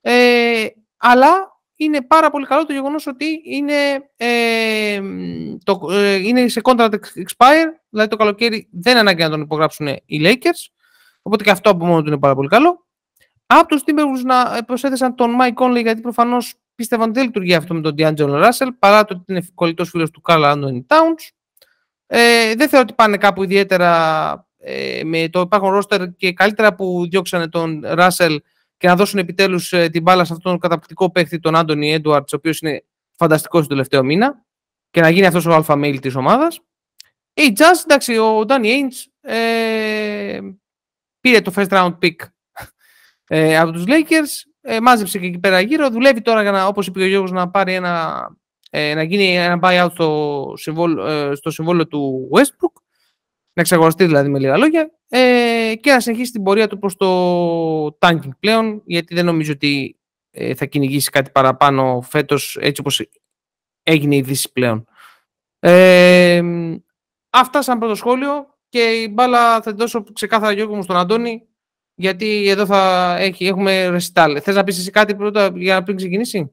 Ε, αλλά είναι πάρα πολύ καλό το γεγονός ότι είναι, ε, το, ε, είναι σε contract expire, δηλαδή το καλοκαίρι δεν ανάγκη να τον υπογράψουν οι Lakers. Οπότε και αυτό από μόνο του είναι πάρα πολύ καλό. Από τους Timberwolves να προσέθεσαν τον Mike Conley, γιατί προφανώς πίστευαν ότι δεν λειτουργεί αυτό με τον D'Angelo Russell παρά το ότι είναι κολλητός φίλος του Carl Anthony Towns. Ε, δεν θεωρώ ότι πάνε κάπου ιδιαίτερα ε, με το υπάρχον ρόστερ και καλύτερα που διώξανε τον Russell και να δώσουν επιτέλους ε, την μπάλα σε αυτόν τον καταπληκτικό παίχτη τον Άντωνι Edwards ο οποίος είναι φανταστικός το τελευταίο μήνα και να γίνει αυτός ο αλφα mail της ομάδας. Η Jazz, εντάξει, ο Danny Ainge ε, πήρε το first round pick ε, από τους Lakers, ε, μάζεψε και εκεί πέρα γύρω, δουλεύει τώρα για να, όπως είπε ο Γιώργος, να πάρει ένα, ε, να γίνει ένα buyout στο, συμβόλ, ε, στο συμβόλαιο του Westbrook, να εξαγοραστεί δηλαδή με λίγα λόγια, ε, και να συνεχίσει την πορεία του προς το tanking πλέον, γιατί δεν νομίζω ότι ε, θα κυνηγήσει κάτι παραπάνω φέτος, έτσι όπως έγινε η Δύση πλέον. Ε, αυτά σαν πρώτο σχόλιο και η μπάλα θα την δώσω ξεκάθαρα Γιώργο μου στον Αντώνη γιατί εδώ θα έχει, έχουμε ρεσιτάλ. Θες να πεις εσύ κάτι πρώτα για να πριν ξεκινήσει;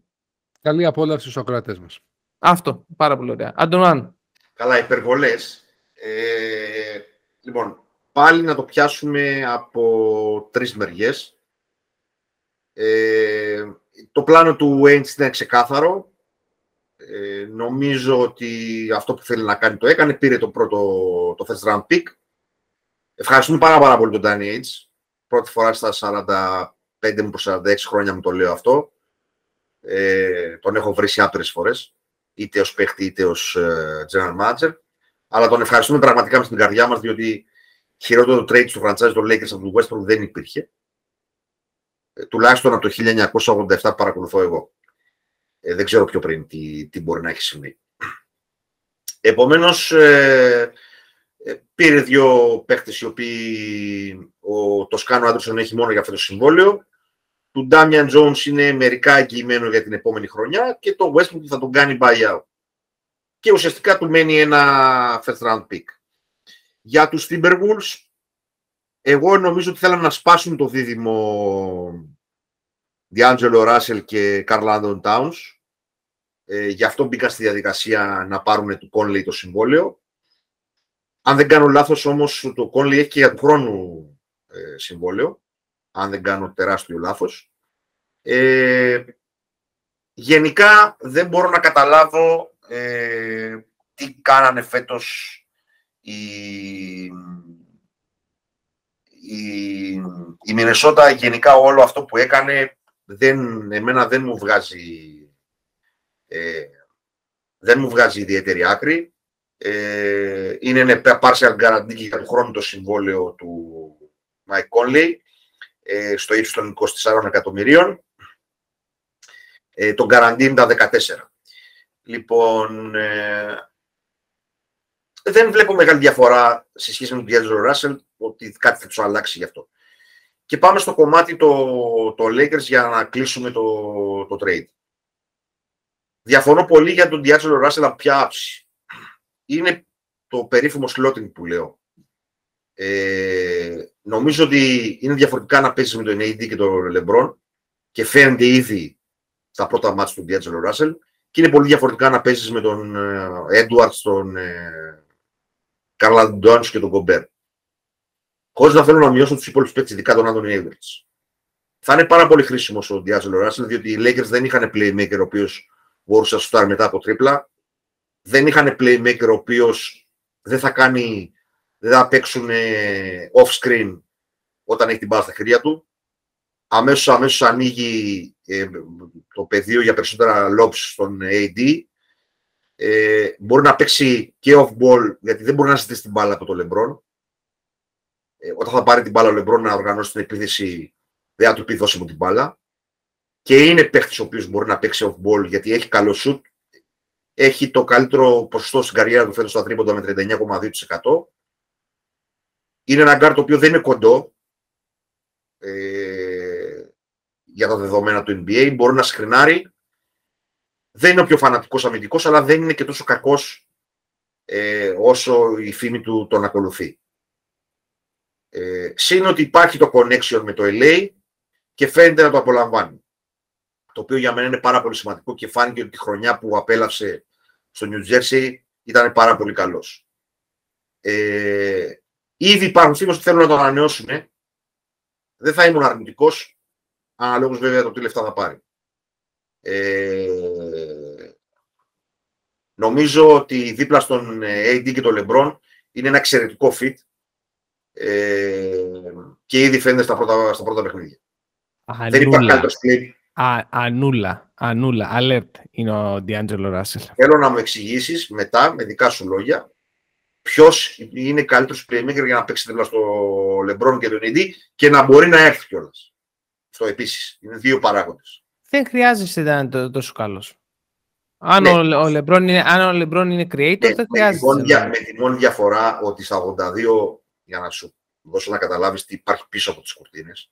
Καλή απόλαυση στους ακροατές μας. Αυτό, πάρα πολύ ωραία. Αντωνάν. Καλά, υπερβολές. Ε, λοιπόν, πάλι να το πιάσουμε από τρεις μεριές. Ε, το πλάνο του Wayne είναι ξεκάθαρο. Ε, νομίζω ότι αυτό που θέλει να κάνει το έκανε. Πήρε το πρώτο το first round pick. Ευχαριστούμε πάρα, πάρα πολύ τον Danny Ainge. Πρώτη φορά στα 45 μου 46 χρόνια μου το λέω αυτό. Ε, τον έχω βρει σε άπειρες φορές. Είτε ως παίχτη είτε ως ε, general manager. Αλλά τον ευχαριστούμε πραγματικά μες στην καρδιά μας διότι χειρότερο trade στο franchise των Lakers από τον Westbrook δεν υπήρχε. Ε, τουλάχιστον από το 1987 παρακολουθώ εγώ. Ε, δεν ξέρω πιο πριν τι, τι μπορεί να έχει συμβεί. Επομένως, ε, ε, πήρε δύο παίχτες οι οποίοι ο Τοσκάνο Άντρουσον έχει μόνο για αυτό το συμβόλαιο. Του Ντάμιαν Jones είναι μερικά εγγυημένο για την επόμενη χρονιά και το Westbrook θα τον κάνει buyout. Και ουσιαστικά του μένει ένα first round pick. Για τους Timberwolves, εγώ νομίζω ότι θέλαν να σπάσουν το δίδυμο Διάντζελο Ράσελ και Καρλάντον Towns. Ε, γι' αυτό μπήκα στη διαδικασία να πάρουν του Conley το συμβόλαιο. Αν δεν κάνω λάθος όμως, το Conley έχει και για του χρόνου ε, συμβόλαιο. Αν δεν κάνω τεράστιο λάθος. Ε, γενικά δεν μπορώ να καταλάβω ε, τι κάνανε φέτος οι, η, η Μινεσότα γενικά όλο αυτό που έκανε δεν, εμένα δεν μου βγάζει ε, δεν μου βγάζει ιδιαίτερη άκρη. Ε, είναι ένα partial guarantee για τον χρόνο το συμβόλαιο του Mike Conley ε, στο ύψος των 24 εκατομμυρίων. Ε, το guarantee είναι τα 14. Λοιπόν, ε, δεν βλέπω μεγάλη διαφορά σε σχέση με τον D'Angelo Russell ότι κάτι θα τους αλλάξει γι' αυτό. Και πάμε στο κομμάτι το, το Lakers για να κλείσουμε το, το trade. Διαφωνώ πολύ για τον D'Angelo Russell από ποια άψη. Είναι το περίφημο slotting που λέω. Ε, νομίζω ότι είναι διαφορετικά να παίζεις με τον AD και τον LeBron και φαίνεται ήδη στα πρώτα μάτια του D'Angelo Russell και είναι πολύ διαφορετικά να παίζεις με τον ε, Edwards, τον Καρλ ε, και τον Gobert. Χωρίς να θέλω να μειώσω τους υπόλοιπους παίκτες, ειδικά τον Άντωνι Edwards. Θα είναι πάρα πολύ χρήσιμο ο D'Angelo Russell, διότι οι Lakers δεν είχαν playmaker ο οποίος μπορούσε να σουτάρει μετά από τρίπλα. Δεν είχαν playmaker ο οποίος δεν θα κάνει, δεν θα παίξουν ε, off-screen όταν έχει την μπάλα στα χέρια του. Αμέσως, αμέσως ανοίγει ε, το πεδίο για περισσότερα lobs στον AD. Ε, μπορεί να παίξει και off-ball, γιατί δεν μπορεί να ζητήσει την μπάλα από το LeBron. Ε, όταν θα πάρει την μπάλα ο LeBron να οργανώσει την επίθεση, δεν θα του πει δώσε μου την μπάλα και είναι παίχτη ο οποίος μπορεί να παίξει off-ball γιατί έχει καλό σουτ. Έχει το καλύτερο ποσοστό στην καριέρα του φέτος στα τρίποντα με 39,2%. Είναι ένα γκαρντ το οποίο δεν είναι κοντό ε, για τα δεδομένα του NBA. Μπορεί να σκρινάρει. Δεν είναι ο πιο φανατικός αμυντικός, αλλά δεν είναι και τόσο κακός ε, όσο η φήμη του τον ακολουθεί. Ε, Συν ότι υπάρχει το connection με το LA και φαίνεται να το απολαμβάνει το οποίο για μένα είναι πάρα πολύ σημαντικό και φάνηκε ότι τη χρονιά που απέλαυσε στο New Jersey ήταν πάρα πολύ καλός. Ε, ήδη υπάρχουν φίλοι που θέλουν να το ανανεώσουν. Δεν θα ήμουν αρνητικός, αναλόγω βέβαια το τι λεφτά θα πάρει. Ε, νομίζω ότι δίπλα στον AD και τον LeBron είναι ένα εξαιρετικό fit ε, και ήδη φαίνεται στα πρώτα, στα πρώτα παιχνίδια. Ανούλα. Δεν υπάρχει καλύτερος split. Α, ανούλα. Ανούλα. Alert είναι ο D'Angelo Russell. Θέλω να μου εξηγήσεις μετά, με δικά σου λόγια, ποιος είναι καλύτερος playmaker για να παίξει δίπλα στο LeBron και τον AD και να μπορεί να έρθει κιόλας. Αυτό επίσης. Είναι δύο παράγοντες. Δεν χρειάζεσαι να είναι τόσο καλός. Αν, Ναι. ο, ο LeBron είναι, αν ο LeBron είναι creator, Ναι, δεν με, τη χρειάζεται. μόνη, να δια- είναι. με τη μόνη διαφορά ότι στα 82, για να σου δώσω να καταλάβεις τι υπάρχει πίσω από τις κουρτίνες,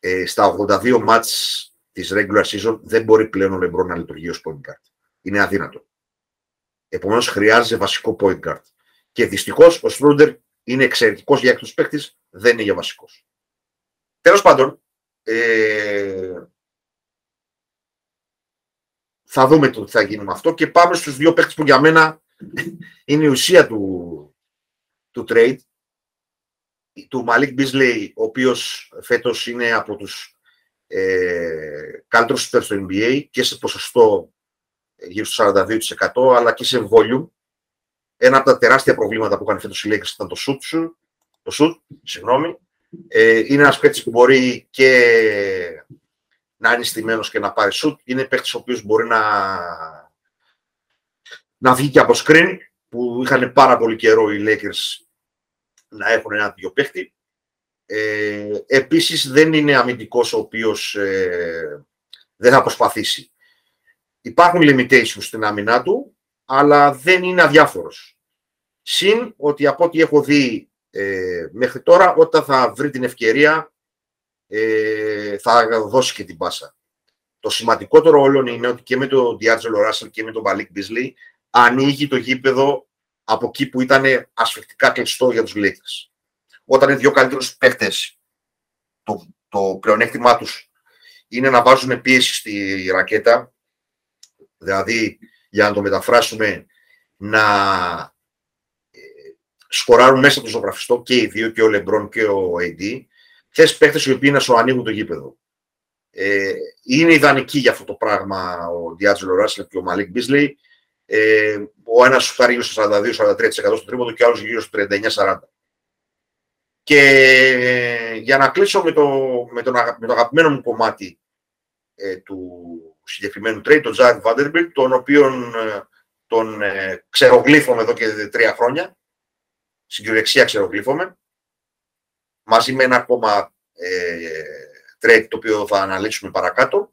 ε, στα 82 μάτς της regular season δεν μπορεί πλέον ο LeBron να λειτουργεί ως point guard. Είναι αδύνατο. Επομένως χρειάζεται βασικό point guard. Και δυστυχώς ο Στρούντερ είναι εξαιρετικός για έκτος παίκτης, δεν είναι για βασικός. Τέλος πάντων, ε, θα δούμε το τι θα γίνει με αυτό και πάμε στους δύο παίκτες που για μένα είναι η ουσία του, του trade του Malik Beasley, ο οποίος φέτος είναι από τους ε, καλύτερους σουτέρ στο NBA και σε ποσοστό ε, γύρω στο 42% αλλά και σε volume. Ένα από τα τεράστια προβλήματα που είχαν φέτος οι Lakers ήταν το shoot, σου, το shoot συγγνώμη. Ε, είναι ένας παίκτης που μπορεί και να είναι στημένος και να πάρει shoot. Είναι παίκτης ο οποίος μπορεί να, να βγει και από screen που είχαν πάρα πολύ καιρό οι Lakers να έχουν ένα τέτοιο παίχτη. Ε, επίσης δεν είναι αμυντικός ο οποίος ε, δεν θα προσπαθήσει. Υπάρχουν limitations στην άμυνά του, αλλά δεν είναι αδιάφορος. Συν ότι από ό,τι έχω δει ε, μέχρι τώρα, όταν θα βρει την ευκαιρία ε, θα δώσει και την πάσα. Το σημαντικότερο όλων είναι ότι και με τον D'Angelo Russell και με τον Malik Beasley ανοίγει το γήπεδο από εκεί που ήταν ασφικτικά κλειστό για τους Lakers. Όταν είναι δύο καλύτερους παίχτες, το, το πλεονέκτημά τους είναι να βάζουν πίεση στη ρακέτα, δηλαδή για να το μεταφράσουμε να ε, σκοράρουν μέσα από το ζωγραφιστό και οι δύο, και ο Λεμπρόν και ο AD, θες παίχτες οι οποίοι να σου ανοίγουν το γήπεδο. Ε, είναι ιδανική για αυτό το πράγμα ο D'Angelo Russell και ο Malik Beasley. Ε, ο ένας σου πάρει γύρω στο 42-43% στο τρίποντο και ο άλλος γύρω στο 39-40%. Και ε, για να κλείσω με το, με τον, αγα- με το αγαπημένο μου κομμάτι ε, του συγκεκριμένου trade, τον Jared Vanderbilt, τον οποίον ε, τον ε, ξερογλύφομαι εδώ και τρία χρόνια. Στην κυριολεξία ξερογλύφομαι. Μαζί με ένα ακόμα ε, trade το οποίο θα αναλύσουμε παρακάτω.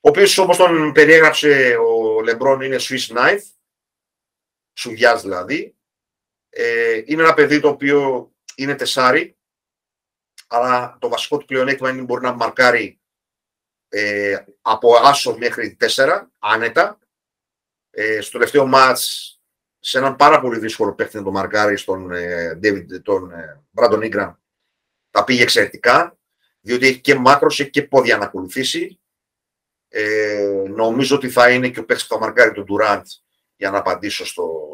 Ο οποίος όπως τον περιέγραψε ο Λεμπρόν είναι Swiss knife, σουβιάς δηλαδή. Ε, είναι ένα παιδί το οποίο είναι τεσάρι, αλλά το βασικό του πλεονέκτημα είναι ότι μπορεί να μαρκάρει ε, από άσο μέχρι τέσσερα, άνετα. Ε, στο τελευταίο μάτς, σε έναν πάρα πολύ δύσκολο παίχτη να το μαρκάρει στον ε, David, τον ε, Brandon Ingram, τα πήγε εξαιρετικά, διότι έχει και μάκρος, έχει και πόδια να ακολουθήσει. Ε, νομίζω ότι θα είναι και ο παίχτης που θα μαρκάρει τον Durant για να απαντήσω στο,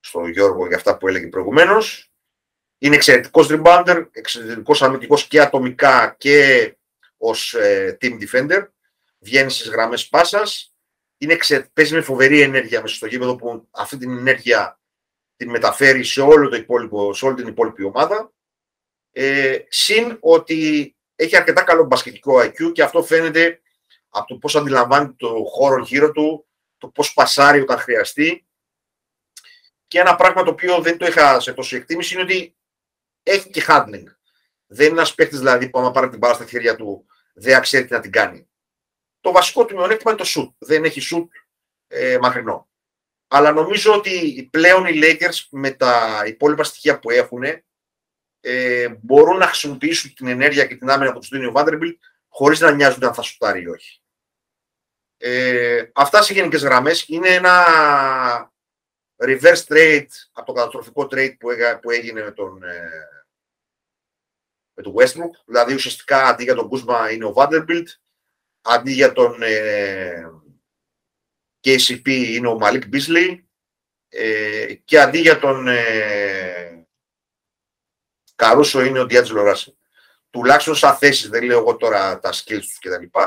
στο Γιώργο για αυτά που έλεγε προηγουμένως. Είναι εξαιρετικός rebounder, εξαιρετικός αμυντικός και ατομικά και ως ε, team defender. Βγαίνει στις γραμμές πάσας. Είναι εξαιρε... Παίζει με φοβερή ενέργεια μέσα στο γήπεδο που αυτή την ενέργεια την μεταφέρει σε, όλο το υπόλοιπο, σε όλη την υπόλοιπη ομάδα. Ε, συν ότι έχει αρκετά καλό μπασκετικό IQ και αυτό φαίνεται από το πώς αντιλαμβάνει το χώρο γύρω του, το πώς πασάρει όταν χρειαστεί. Και ένα πράγμα το οποίο δεν το είχα σε τόσο εκτίμηση είναι ότι έχει και handling. Δεν είναι ένας παίκτης δηλαδή που άμα πάρει την μπάλα στα χέρια του δεν ξέρει τι να την κάνει. Το βασικό του μειονέκτημα είναι το shoot. Δεν έχει shoot ε, μακρινό. Αλλά νομίζω ότι πλέον οι Lakers με τα υπόλοιπα στοιχεία που έχουν ε, μπορούν να χρησιμοποιήσουν την ενέργεια και την άμυνα που τους δίνει ο Vanderbilt χωρίς να νοιάζονται αν θα σουτάρει ή όχι. Ε, αυτά σε γενικές γραμμές είναι ένα reverse trade από το καταστροφικό trade που, έγα, που έγινε με τον, ε, με τον Westbrook. Δηλαδή ουσιαστικά αντί για τον Kuzma είναι ο Vanderbilt, αντί για τον ε, KCP είναι ο Malik Beasley ε, και αντί για τον ε, Καρούσο είναι ο D'Angelo Russell. τουλάχιστον σαν θέσεις, δεν λέω εγώ τώρα τα skills τους κτλ.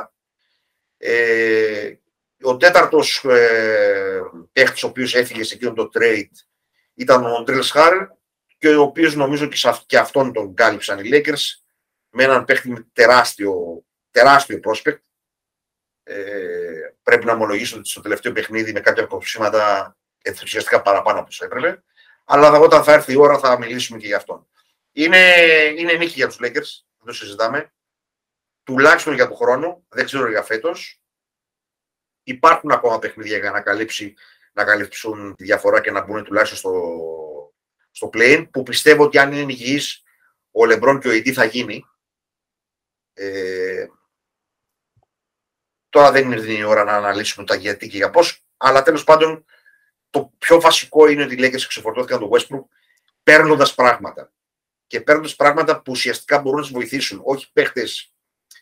Ε, ο τέταρτος ε, παίχτης ο οποίος έφυγε σε εκείνο το trade ήταν ο Ντρίλς Χάρ και ο οποίος νομίζω και, σε, και αυτόν τον κάλυψαν οι Lakers με έναν παίχτη με τεράστιο, τεράστιο prospect. Ε, πρέπει να ομολογήσω ότι στο τελευταίο παιχνίδι με κάποια κοψίματα ενθουσιαστικά παραπάνω από όσο έπρεπε. Αλλά όταν θα έρθει η ώρα θα μιλήσουμε και για αυτόν. Είναι, είναι νίκη για τους Lakers, δεν το συζητάμε. Τουλάχιστον για τον χρόνο, δεν ξέρω για φέτος. Υπάρχουν ακόμα παιχνίδια για να, καλύψει, να καλύψουν τη διαφορά και να μπουν τουλάχιστον στο, στο play που πιστεύω ότι αν είναι υγιής ο Λεμπρόν και ο Ιντή θα γίνει. Ε, τώρα δεν είναι η ώρα να αναλύσουμε τα γιατί και για πώς, αλλά τέλος πάντων το πιο βασικό είναι ότι οι Lakers ξεφορτώθηκαν τον Westbrook παίρνοντας πράγματα. Και παίρνοντας πράγματα που ουσιαστικά μπορούν να του βοηθήσουν. Όχι παίχτες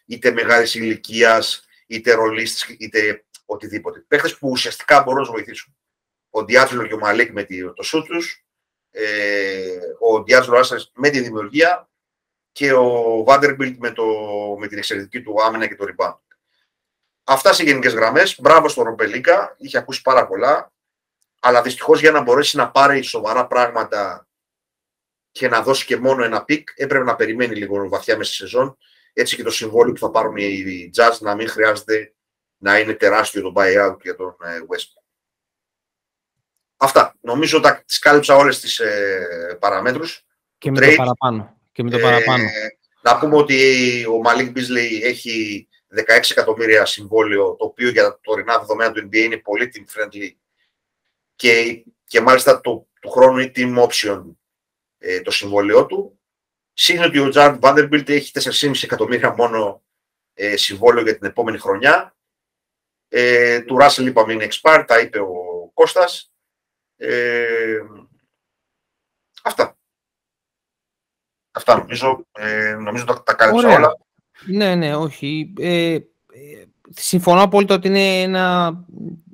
είτε μεγάλης ηλικίας, είτε ρολίστε, είτε οτιδήποτε. Παίχτες που ουσιαστικά μπορούν να του βοηθήσουν. Ο Διάτζελο και ο Μαλέκ με το σου τους, ε, ο Διάτζελο με τη δημιουργία και ο Βάντερμπιλτ με, με την εξαιρετική του άμυνα και το ριμπάουντ. Αυτά σε γενικές γραμμές. Μπράβο στον Ρομπ Πελίνκα. Είχε ακούσει πάρα πολλά αλλά δυστυχώς για να μπορέσει να πάρει σοβαρά πράγματα και να δώσει και μόνο ένα pick, έπρεπε να περιμένει λίγο βαθιά μέσα στη σεζόν. Έτσι και το συμβόλαιο που θα πάρουν οι Jazz να μην χρειάζεται να είναι τεράστιο το buyout για τον ε, Westbrook. Αυτά. Νομίζω ότι τι κάλυψα όλες τις ε, παραμέτρους. Και με, το παραπάνω. και με το παραπάνω. Ε, να πούμε ότι ο Malik Beasley έχει 16 εκατομμύρια συμβόλαιο, το οποίο για τα τωρινά δεδομένα του NBA είναι πολύ team friendly και, και μάλιστα το, του χρόνου η team option ε, το συμβόλαιό του. Συν ότι ο Τζάρντ Vanderbilt έχει 4,5 εκατομμύρια μόνο ε, συμβόλαιο για την επόμενη χρονιά. Ε, του Russell είπαμε είναι expert, τα είπε ο Κώστας. Ε, αυτά. Αυτά νομίζω. Ε, νομίζω τα, τα κάλυψα όλα. Ναι, ναι, όχι. Ε, ε συμφωνώ απόλυτα ότι, είναι ένα,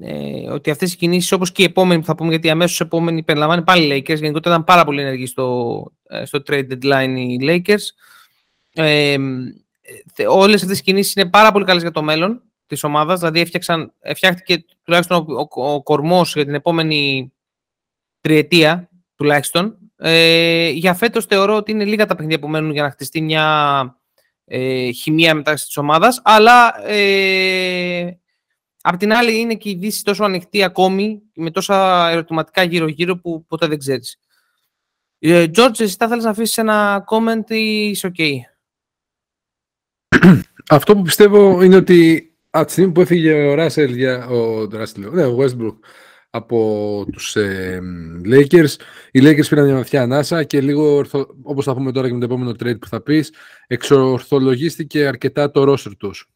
ε, ότι αυτές οι κινήσεις όπως και οι επόμενοι που θα πούμε γιατί αμέσως οι επόμενοι περιλαμβάνει πάλι οι Lakers γενικότερα ήταν πάρα πολύ ενεργοί στο, ε, στο trade deadline οι Lakers ε, όλες αυτές οι κινήσεις είναι πάρα πολύ καλές για το μέλλον της ομάδας δηλαδή έφτιαξαν, φτιάχτηκε τουλάχιστον ο, ο, ο, κορμός για την επόμενη τριετία τουλάχιστον ε, για φέτος θεωρώ ότι είναι λίγα τα παιχνίδια που μένουν για να χτιστεί μια ε, χημεία μεταξύ της ομάδας, αλλά ε, απ' την άλλη είναι και η Δύση τόσο ανοιχτή ακόμη, με τόσα ερωτηματικά γύρω-γύρω που ποτέ δεν ξέρεις. Ε, George, εσύ θα θέλεις να αφήσεις ένα comment ή είσαι ok; [clears throat] Αυτό που πιστεύω είναι ότι από τη στιγμή που έφυγε ο Ράσελ για ο, ναι, ο Westbrook από τους ε, Lakers. Οι Lakers πήραν μια βαθιά ανάσα και λίγο, όπως θα πούμε τώρα και με το επόμενο trade που θα πεις, εξορθολογίστηκε αρκετά το roster τους.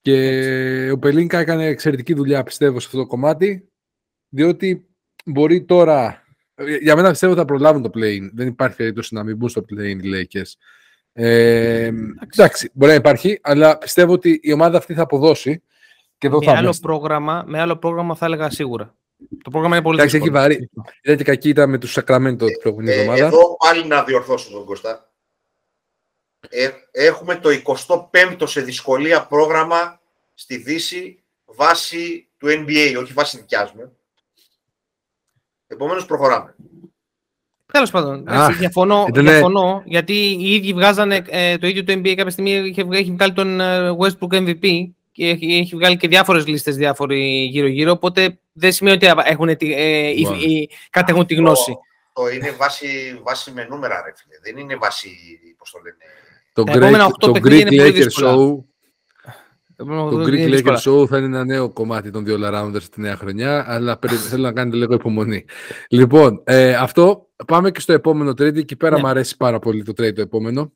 Και ο Πελίνκα έκανε εξαιρετική δουλειά, πιστεύω, σε αυτό το κομμάτι, διότι μπορεί τώρα... Για μένα πιστεύω ότι θα προλάβουν το play Δεν υπάρχει περίπτωση να μην μπουν στο play οι Lakers. Ε, εντάξει, μπορεί να υπάρχει, αλλά πιστεύω ότι η ομάδα αυτή θα αποδώσει. Και εδώ με, θα άλλο πρόγραμμα, με άλλο πρόγραμμα θα έλεγα σίγουρα. Το πρόγραμμα είναι πολύ Εντάξει, έχει βαρύ. Ήταν και κακή ήταν με τους Σακραμέντο την προηγούμενη ε, εβδομάδα. Εδώ πάλι να διορθώσω τον Κώστα. Ε, έχουμε το 25ο σε δυσκολία πρόγραμμα στη Δύση βάση του NBA, όχι βάση δικιάς μου. Επομένως προχωράμε. Τέλος πάντων, ah, διαφωνώ, διαφωνώ γιατί οι ίδιοι βγάζανε ε, το ίδιο το NBA κάποια στιγμή έχει, έχει βγάλει τον ε, Westbrook MVP και έχει, έχει βγάλει και διάφορες λίστες διάφοροι γύρω-γύρω. Οπότε δεν σημαίνει ότι έχουν, ε, ή, κάτι έχουν τη γνώση. Το, το είναι βάση, βάση με νούμερα, ρε φίλε. Δεν είναι βάση, πώς το λένε. Το Greek, το Greek Lakers Show το Greek Lakers Show θα είναι ένα νέο κομμάτι των δύο Rounders τη νέα χρονιά, αλλά θέλω να κάνετε λίγο υπομονή. Λοιπόν, ε, αυτό πάμε και στο επόμενο trade. Εκεί πέρα ναι. μου αρέσει πάρα πολύ το trade το επόμενο.